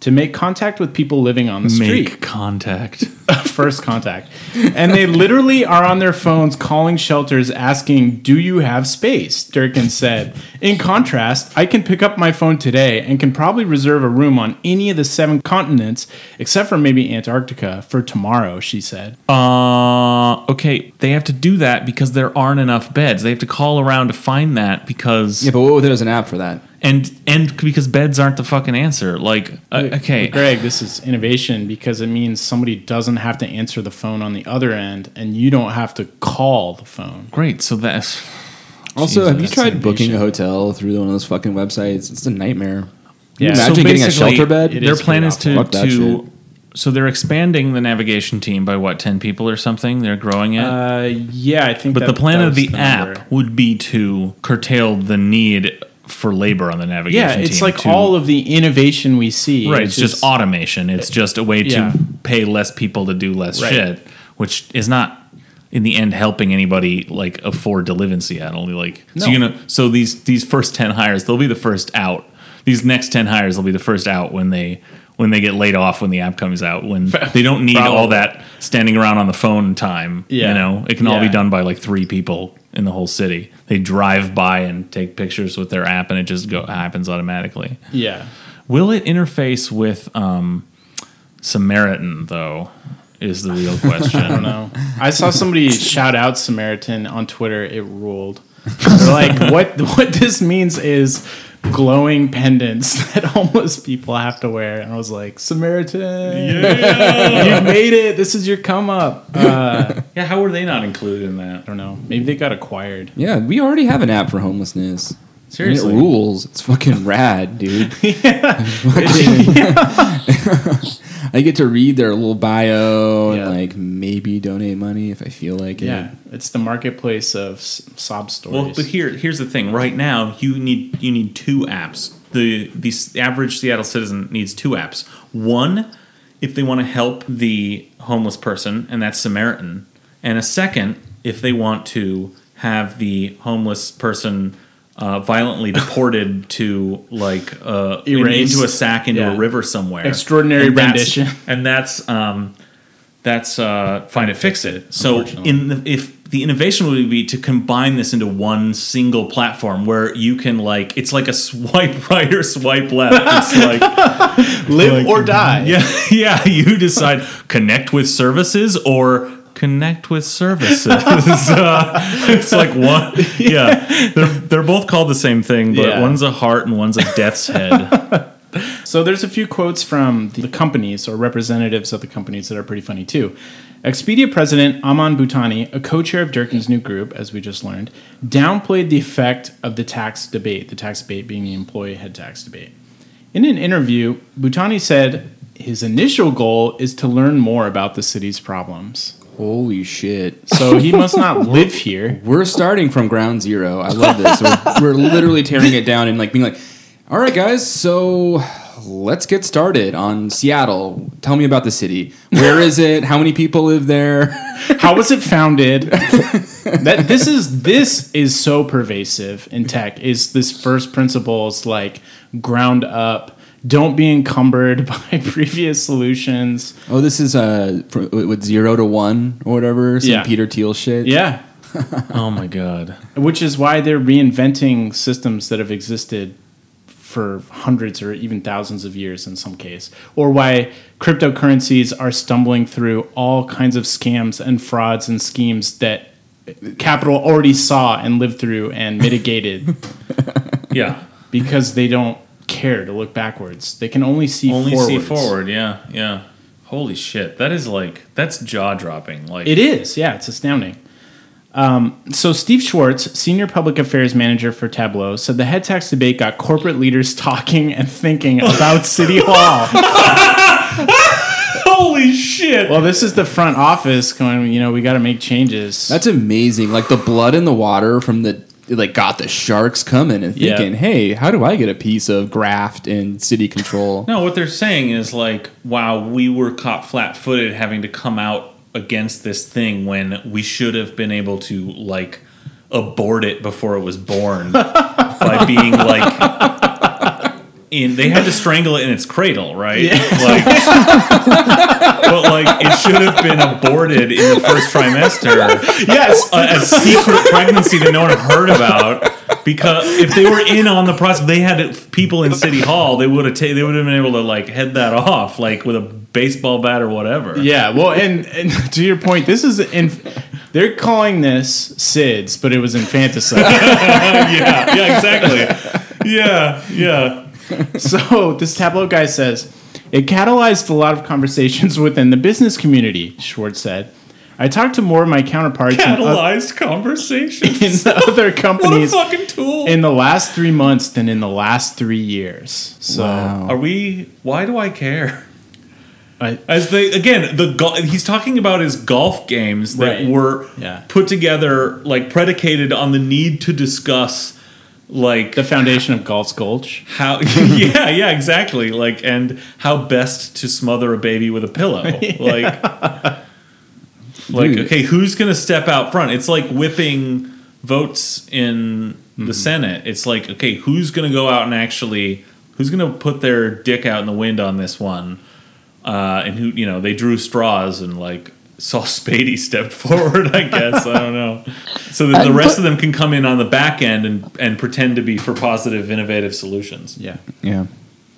Speaker 1: to make contact with people living on the street.
Speaker 2: Make contact.
Speaker 1: First contact, and they literally are on their phones calling shelters asking, "Do you have space?" Durkan said. In contrast, I can pick up my phone today and can probably reserve a room on any of the seven continents except for maybe Antarctica for tomorrow. She said.
Speaker 2: Uh, okay, they have to do that because there aren't enough beds. They have to call around to find that because
Speaker 3: yeah, but what if there's an app for that?
Speaker 2: And and because beds aren't the fucking answer. Like, uh, okay,
Speaker 1: Greg, this is innovation because it means somebody doesn't have to answer the phone on the other end, and you don't have to call the phone.
Speaker 2: great. So that's
Speaker 3: Also,
Speaker 2: Jesus,
Speaker 3: have you
Speaker 1: that's
Speaker 3: tried booking a hotel through one of those fucking websites? It's a nightmare. Can
Speaker 1: Yeah.
Speaker 3: you
Speaker 1: So
Speaker 3: imagine getting a
Speaker 2: basically,
Speaker 3: shelter bed?
Speaker 2: Their
Speaker 1: is
Speaker 2: plan is to
Speaker 3: awful. Fuck
Speaker 2: to. So they're expanding the navigation team by what ten people or something. They're growing it.
Speaker 1: Uh, yeah, I think.
Speaker 2: but
Speaker 1: that-
Speaker 2: the plan of
Speaker 1: was
Speaker 2: the,
Speaker 1: number.
Speaker 2: app would be to curtail the need for labor on the navigation
Speaker 1: yeah, it's like
Speaker 2: to-
Speaker 1: all of the innovation we see.
Speaker 2: Right, it's just automation. It's just a way to
Speaker 1: Yeah.
Speaker 2: pay less people to do less
Speaker 1: Right.
Speaker 2: shit, which is not in the end helping anybody like afford to live in Seattle. Like so you know so these these first 10 hires, they'll be the first out. These next 10 hires will be the first out when they when they get laid off when the app comes out when they don't need all that standing around on the phone time,
Speaker 1: Yeah.
Speaker 2: you know. It can all be done by like 3 people in the whole city. They drive by and take pictures with their app and it just go happens automatically.
Speaker 1: Yeah,
Speaker 2: Will it interface with um, Samaritan though? Is the real question.
Speaker 1: I don't know. I saw somebody shout out Samaritan on Twitter. It ruled. Like, what? What this means is glowing pendants that homeless people have to wear. And I was like, Samaritan, you made it. This is your come up. Uh,
Speaker 2: Yeah, how were they not included in that?
Speaker 1: I don't know. Maybe they got acquired.
Speaker 3: Yeah, we already have an app for homelessness.
Speaker 2: Seriously.
Speaker 3: And it rules. It's fucking rad, dude. I get to read their little bio
Speaker 1: Yeah.
Speaker 3: and like maybe donate money if I feel like it.
Speaker 1: Yeah, it's the marketplace of s- sob stories.
Speaker 2: Well, but here, here's the thing. Right now, you need you need two apps. The the average Seattle citizen needs two apps. One, if they want to help the homeless person, and that's Samaritan. And a second, if they want to have the homeless person uh, violently deported to like uh, in- into a sack into
Speaker 1: Yeah.
Speaker 2: a river somewhere.
Speaker 1: Extraordinary
Speaker 2: And that's-
Speaker 1: rendition.
Speaker 2: and that's um, that's uh, find it, fix it. So in the, if the innovation would be to combine this into one single platform where you can like it's like a swipe right or swipe left. It's like
Speaker 1: live or die.
Speaker 2: yeah, yeah. You decide connect with services or connect with services. uh, it's like one. Yeah, they're they're both called the same thing, but
Speaker 1: Yeah.
Speaker 2: one's a heart and one's a death's head.
Speaker 1: So there's a few quotes from the companies or representatives of the companies that are pretty funny too. Expedia president Aman Bhutani, a co-chair of Durkan's new group, as we just learned, downplayed the effect of the tax debate, the tax debate being the employee head tax debate. In an interview, Bhutani said his initial goal is to learn more about the city's problems.
Speaker 3: Holy shit.
Speaker 1: So he must not live here.
Speaker 3: We're starting from ground zero. I love this. We're, we're literally tearing it down and like being like, all right, guys, so let's get started on Seattle. Tell me about the city. Where is it? How many people live there?
Speaker 1: How was it founded? that this is this is so pervasive in tech. Is this first principles like ground up? Don't be encumbered by previous solutions.
Speaker 3: Oh, this is uh with zero to one or whatever. Some
Speaker 1: Yeah.
Speaker 3: Peter Thiel shit.
Speaker 1: Yeah,
Speaker 2: Oh my god.
Speaker 1: which is why they're reinventing systems that have existed for hundreds or even thousands of years in some case, or why cryptocurrencies are stumbling through all kinds of scams and frauds and schemes that capital already saw and lived through and mitigated
Speaker 2: Yeah.
Speaker 1: because they don't care to look backwards. They can only see
Speaker 2: Only
Speaker 1: forwards.
Speaker 2: see forward. Yeah. Yeah. Holy shit. That is like that's jaw dropping. Like
Speaker 1: It is, yeah, it's astounding. Um, so Steve Schwartz, senior public affairs manager for Tableau, said the head tax debate got corporate leaders talking and thinking about City Hall.
Speaker 2: Holy shit.
Speaker 1: Well, this is the front office going. You know, we got to make changes.
Speaker 3: That's amazing. Like the blood in the water from the it, like got the sharks coming and
Speaker 1: Yeah.
Speaker 3: thinking, hey, how do I get a piece of graft and city control?
Speaker 2: No, what they're saying is like, wow, we were caught flat footed having to come out against this thing when we should have been able to like abort it before it was born by being like in they had to strangle it in its cradle, right? Like but like it should have been aborted in the first trimester.
Speaker 1: yes, uh,
Speaker 2: a, a secret pregnancy that no one heard about because if they were in on the process, they had people in City Hall. They would have ta- they would have been able to like head that off like with a baseball bat or whatever.
Speaker 1: yeah. Well, and, and to your point, this is in. They're calling this SIDS, but it was infanticide.
Speaker 2: yeah, yeah, exactly. Yeah, yeah.
Speaker 1: So this Tableau guy says it catalyzed a lot of conversations within the business community. Schwartz said, "I talked to more of my counterparts in, o-
Speaker 2: Catalyzed conversations.
Speaker 1: in other companies.
Speaker 2: what a fucking tool.
Speaker 1: in the last three months than in the last three years." So
Speaker 2: Are we? Why do I care?
Speaker 1: I,
Speaker 2: As they again, the gol- he's talking about his golf games that
Speaker 1: Right.
Speaker 2: were
Speaker 1: Yeah.
Speaker 2: put together, like predicated on the need to discuss, like
Speaker 1: the foundation of Golf's Gulch.
Speaker 2: how, yeah, yeah, exactly, like and how best to smother a baby with a pillow, like, like okay, who's gonna step out front? It's like whipping votes in
Speaker 1: Mm-hmm.
Speaker 2: the Senate. It's like okay, who's gonna go out and actually, who's gonna put their dick out in the wind on this one? uh, and who you know they drew straws and like Saul Spady stepped forward. I guess I don't know, so that the rest of them can come in on the back end and and pretend to be for positive, innovative solutions.
Speaker 1: Yeah.
Speaker 3: Yeah.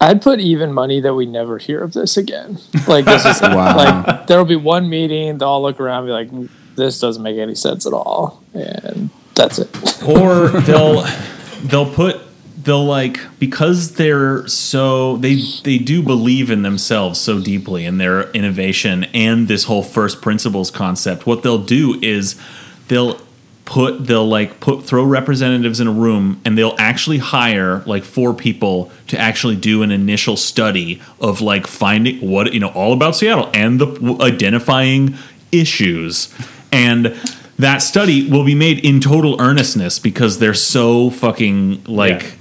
Speaker 4: I'd put even money that we never hear of this again. Like this is
Speaker 3: Wow.
Speaker 4: like there'll be one meeting, they'll all look around and be like, this doesn't make any sense at all. And that's it.
Speaker 2: or they'll they'll put they'll like because they're so they they do believe in themselves so deeply in their innovation and this whole first principles concept what they'll do is they'll put they'll like put throw representatives in a room and they'll actually hire like four people to actually do an initial study of like finding what you know all about Seattle and the identifying issues and that study will be made in total earnestness because they're so fucking like
Speaker 1: Yeah.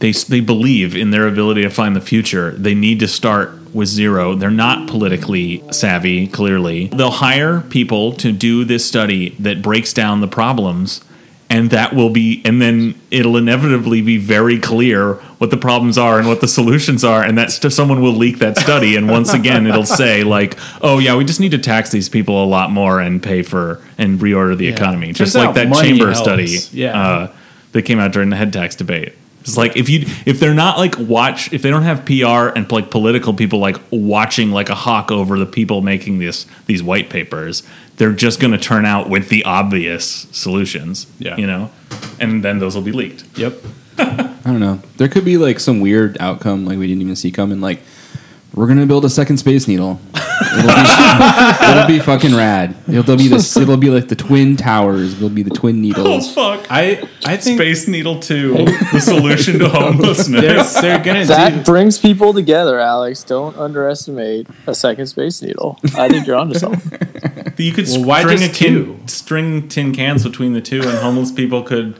Speaker 2: They they believe in their ability to find the future. They need to start with zero. They're not politically savvy, clearly. They'll hire people to do this study that breaks down the problems and that will be and then it'll inevitably be very clear what the problems are and what the solutions are and that st- someone will leak that study and once again it'll say like oh yeah we just need to tax these people a lot more and pay for and reorder the economy
Speaker 1: Turns
Speaker 2: just like that chamber
Speaker 1: helps.
Speaker 2: study
Speaker 1: Yeah.
Speaker 2: uh, that came out during the head tax debate it's like if you if they're not like watch if they don't have PR and like political people like watching like a hawk over the people making this these white papers, they're just going to turn out with the obvious solutions.
Speaker 1: Yeah.
Speaker 2: you know, and then those will be leaked.
Speaker 1: Yep.
Speaker 3: I don't know. There could be like some weird outcome like we didn't even see coming. Like we're gonna build a second space needle. It'll be, it'll be fucking rad. It'll be this. It'll be like the twin towers. It'll be the twin needles.
Speaker 2: Oh fuck!
Speaker 1: I I think
Speaker 2: Space Needle Two, the solution to
Speaker 1: they're,
Speaker 2: homelessness.
Speaker 1: they're gonna
Speaker 4: That
Speaker 1: do.
Speaker 4: brings people together, Alex. Don't underestimate a second space needle. I think you're onto something.
Speaker 2: You could
Speaker 1: Well, why
Speaker 2: string a
Speaker 1: just
Speaker 2: tin,
Speaker 1: two?
Speaker 2: string tin cans between the two, and homeless people could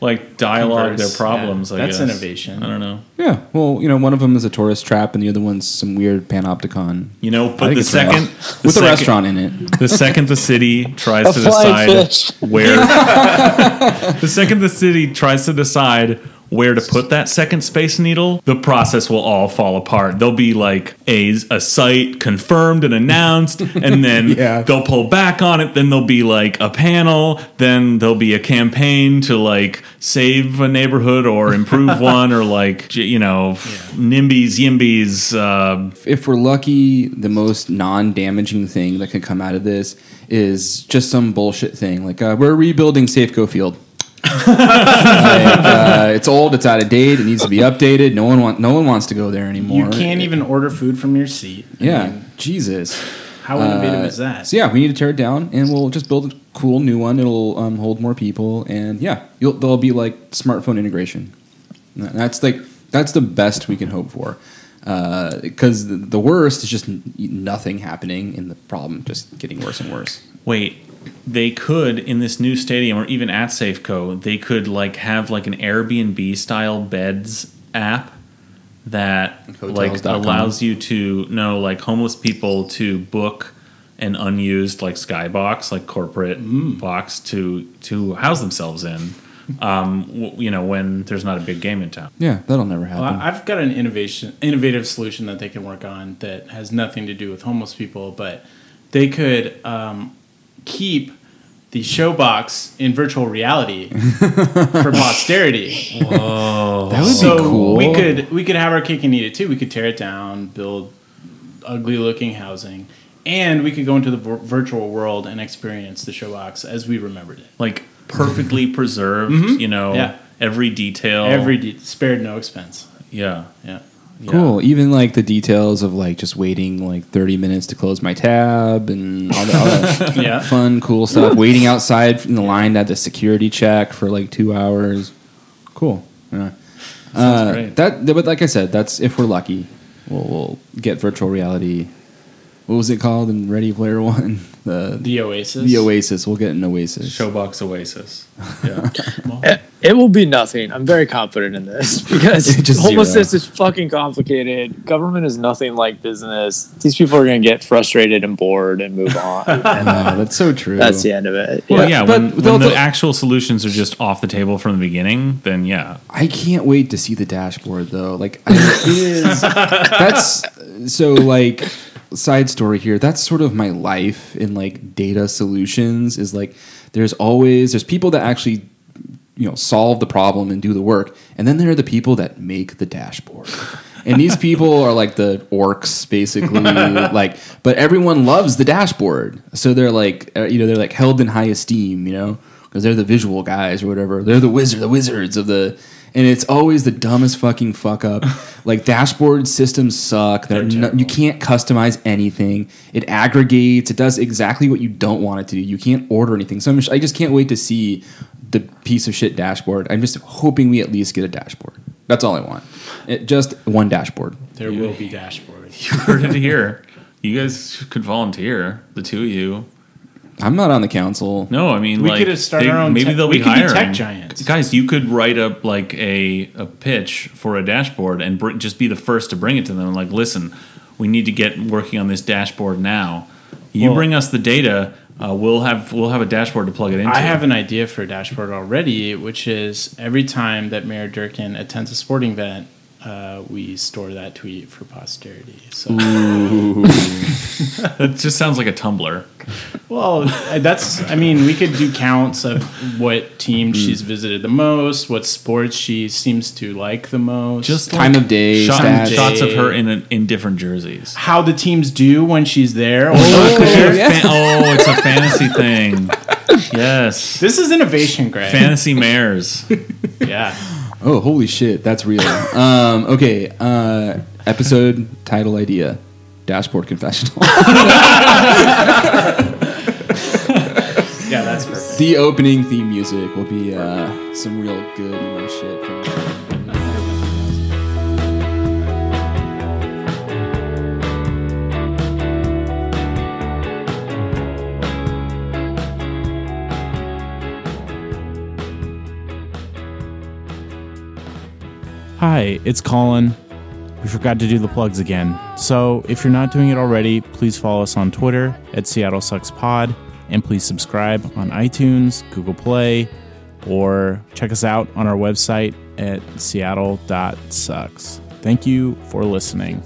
Speaker 2: like dialogue
Speaker 1: Converse,
Speaker 2: their problems.
Speaker 1: yeah.
Speaker 2: I
Speaker 1: That's
Speaker 2: guess.
Speaker 1: innovation.
Speaker 2: I don't know.
Speaker 3: Yeah. Well, you know, one of them is a tourist trap, and the other one's some weird panopticon
Speaker 2: You know,
Speaker 3: I
Speaker 2: but
Speaker 3: think
Speaker 2: the
Speaker 3: it's rad.
Speaker 2: second
Speaker 3: with a restaurant in it.
Speaker 2: the second the city tries to decide
Speaker 4: fish.
Speaker 2: where the second the city tries to decide where to put that second space needle, the process will all fall apart. There'll be like a, a site confirmed and announced, and then
Speaker 3: Yeah.
Speaker 2: they'll pull back on it. Then there'll be like a panel. Then there'll be a campaign to like save a neighborhood or improve one, or like you know, NIMBYs, YIMBYs. Uh,
Speaker 3: if we're lucky, the most non-damaging thing that can come out of this is just some bullshit thing like uh, we're rebuilding Safeco Field. like, uh, it's old, it's out of date, it needs to be updated. No one want, no one wants to go there anymore.
Speaker 1: You can't even order food from your seat. I
Speaker 3: Yeah,
Speaker 1: mean,
Speaker 3: Jesus.
Speaker 1: how innovative
Speaker 3: Uh,
Speaker 1: is that?
Speaker 3: So yeah, we need to tear it down, and we'll just build a cool new one. It'll um, hold more people, and yeah, you'll, there'll be like smartphone integration. That's like that's the best we can hope for, because the, the worst is just nothing happening, and the problem just getting worse and worse.
Speaker 2: Wait, they could in this new stadium or even at Safeco, they could like have like an Airbnb style beds app that like
Speaker 3: Hotels.com.
Speaker 2: allows you to know like homeless people to book an unused like skybox like corporate box to to house themselves in um w- you know when there's not a big game in town
Speaker 3: Yeah, that'll never happen.
Speaker 1: I- I've got an innovation, innovative solution that they can work on that has nothing to do with homeless people, but they could um, keep the showbox in virtual reality for posterity.
Speaker 3: that would
Speaker 1: so
Speaker 3: be cool.
Speaker 1: we could we could have our cake and eat it too. We could tear it down, build ugly looking housing, and we could go into the vir- virtual world and experience the showbox as we remembered it.
Speaker 2: like perfectly preserved you know
Speaker 1: Mm-hmm. Yeah.
Speaker 2: every detail
Speaker 1: Every de- spared no expense.
Speaker 2: yeah
Speaker 1: Yeah.
Speaker 2: Yeah.
Speaker 3: Cool. Even like the details of like just waiting like 30 minutes to close my tab and all that, all that
Speaker 1: Yeah.
Speaker 3: fun, cool stuff. Waiting outside in the line at the security check for like two hours. Cool. Yeah. Uh,
Speaker 2: great.
Speaker 3: That, but like I said, that's if we're lucky. We'll, we'll get virtual reality. What was it called in Ready Player One? The
Speaker 1: The Oasis.
Speaker 3: the Oasis. We'll get an Oasis.
Speaker 2: showbox oasis yeah
Speaker 4: It, it will be nothing. I'm very confident in this because
Speaker 3: Just
Speaker 4: homelessness
Speaker 3: zero.
Speaker 4: is fucking complicated. Government is nothing like business. These people are going to get frustrated and bored and move on. and
Speaker 3: Yeah, that's so true.
Speaker 4: that's the end of it.
Speaker 2: Well,
Speaker 4: Yeah.
Speaker 2: yeah,
Speaker 3: but
Speaker 2: when,
Speaker 3: they'll-
Speaker 2: when the
Speaker 3: they'll-
Speaker 2: actual solutions are just off the table from the beginning, then yeah.
Speaker 3: I can't wait to see the dashboard though. Like I, it is that's so like side story here. That's sort of my life in like data solutions is like there's always there's people that actually you know solve the problem and do the work and then there are the people that make the dashboard. And these people are like the orcs basically like but everyone loves the dashboard. So they're like uh, you know they're like held in high esteem, you know, because they're the visual guys or whatever. They're the wizard the wizards of the and it's always the dumbest fucking fuck up. like dashboard systems suck. They're
Speaker 1: They're
Speaker 3: no, you can't customize anything. It aggregates. It does exactly what you don't want it to do. You can't order anything. So I'm just, I just can't wait to see the piece of shit dashboard. I'm just hoping we at least get a dashboard. That's all I want. It, just one dashboard.
Speaker 1: There will be dashboards.
Speaker 2: You heard it here. You guys could volunteer, the two of you.
Speaker 3: I'm not on the council.
Speaker 2: No, I mean,
Speaker 1: We
Speaker 2: like,
Speaker 1: could have started
Speaker 2: they-
Speaker 1: our own
Speaker 2: Maybe
Speaker 1: tech-
Speaker 2: they'll
Speaker 1: we
Speaker 2: be
Speaker 1: could be
Speaker 2: hiring
Speaker 1: tech giants.
Speaker 2: Guys, you could write up like a a pitch for a dashboard and br- just be the first to bring it to them. Like, listen, we need to get working on this dashboard now. You
Speaker 1: Well-
Speaker 2: bring us the data. Uh, we'll have we'll have a dashboard to plug it into.
Speaker 1: I have an idea for a dashboard already, which is every time that Mayor Durkan attends a sporting event, uh, we store that tweet for posterity. So,
Speaker 2: That just sounds like a Tumblr.
Speaker 1: well, uh, that's. I mean, we could do counts of what team she's visited the most, what sports she seems to like the most,
Speaker 2: Just
Speaker 3: Time
Speaker 2: like
Speaker 3: of day,
Speaker 2: shot-
Speaker 3: stats.
Speaker 2: shots of her in a, in different jerseys.
Speaker 1: how the teams do when she's there. Or
Speaker 3: Oh,
Speaker 1: there.
Speaker 3: yeah.
Speaker 2: Fan- oh, it's a fantasy thing. Yes,
Speaker 1: This is innovation, Greg.
Speaker 2: fantasy mayors.
Speaker 1: yeah.
Speaker 3: Oh, holy shit, that's real. um, okay, uh, episode title idea: Dashboard confessional.
Speaker 1: Yeah, that's perfect.
Speaker 3: the opening theme music will be uh, some real good emo shit. From
Speaker 1: Hi, it's Colin. We forgot to do the plugs again. So if you're not doing it already, please follow us on Twitter at Seattle Sucks Pod, and please subscribe on iTunes, Google Play, or check us out on our website at seattle.sucks. Thank you for listening.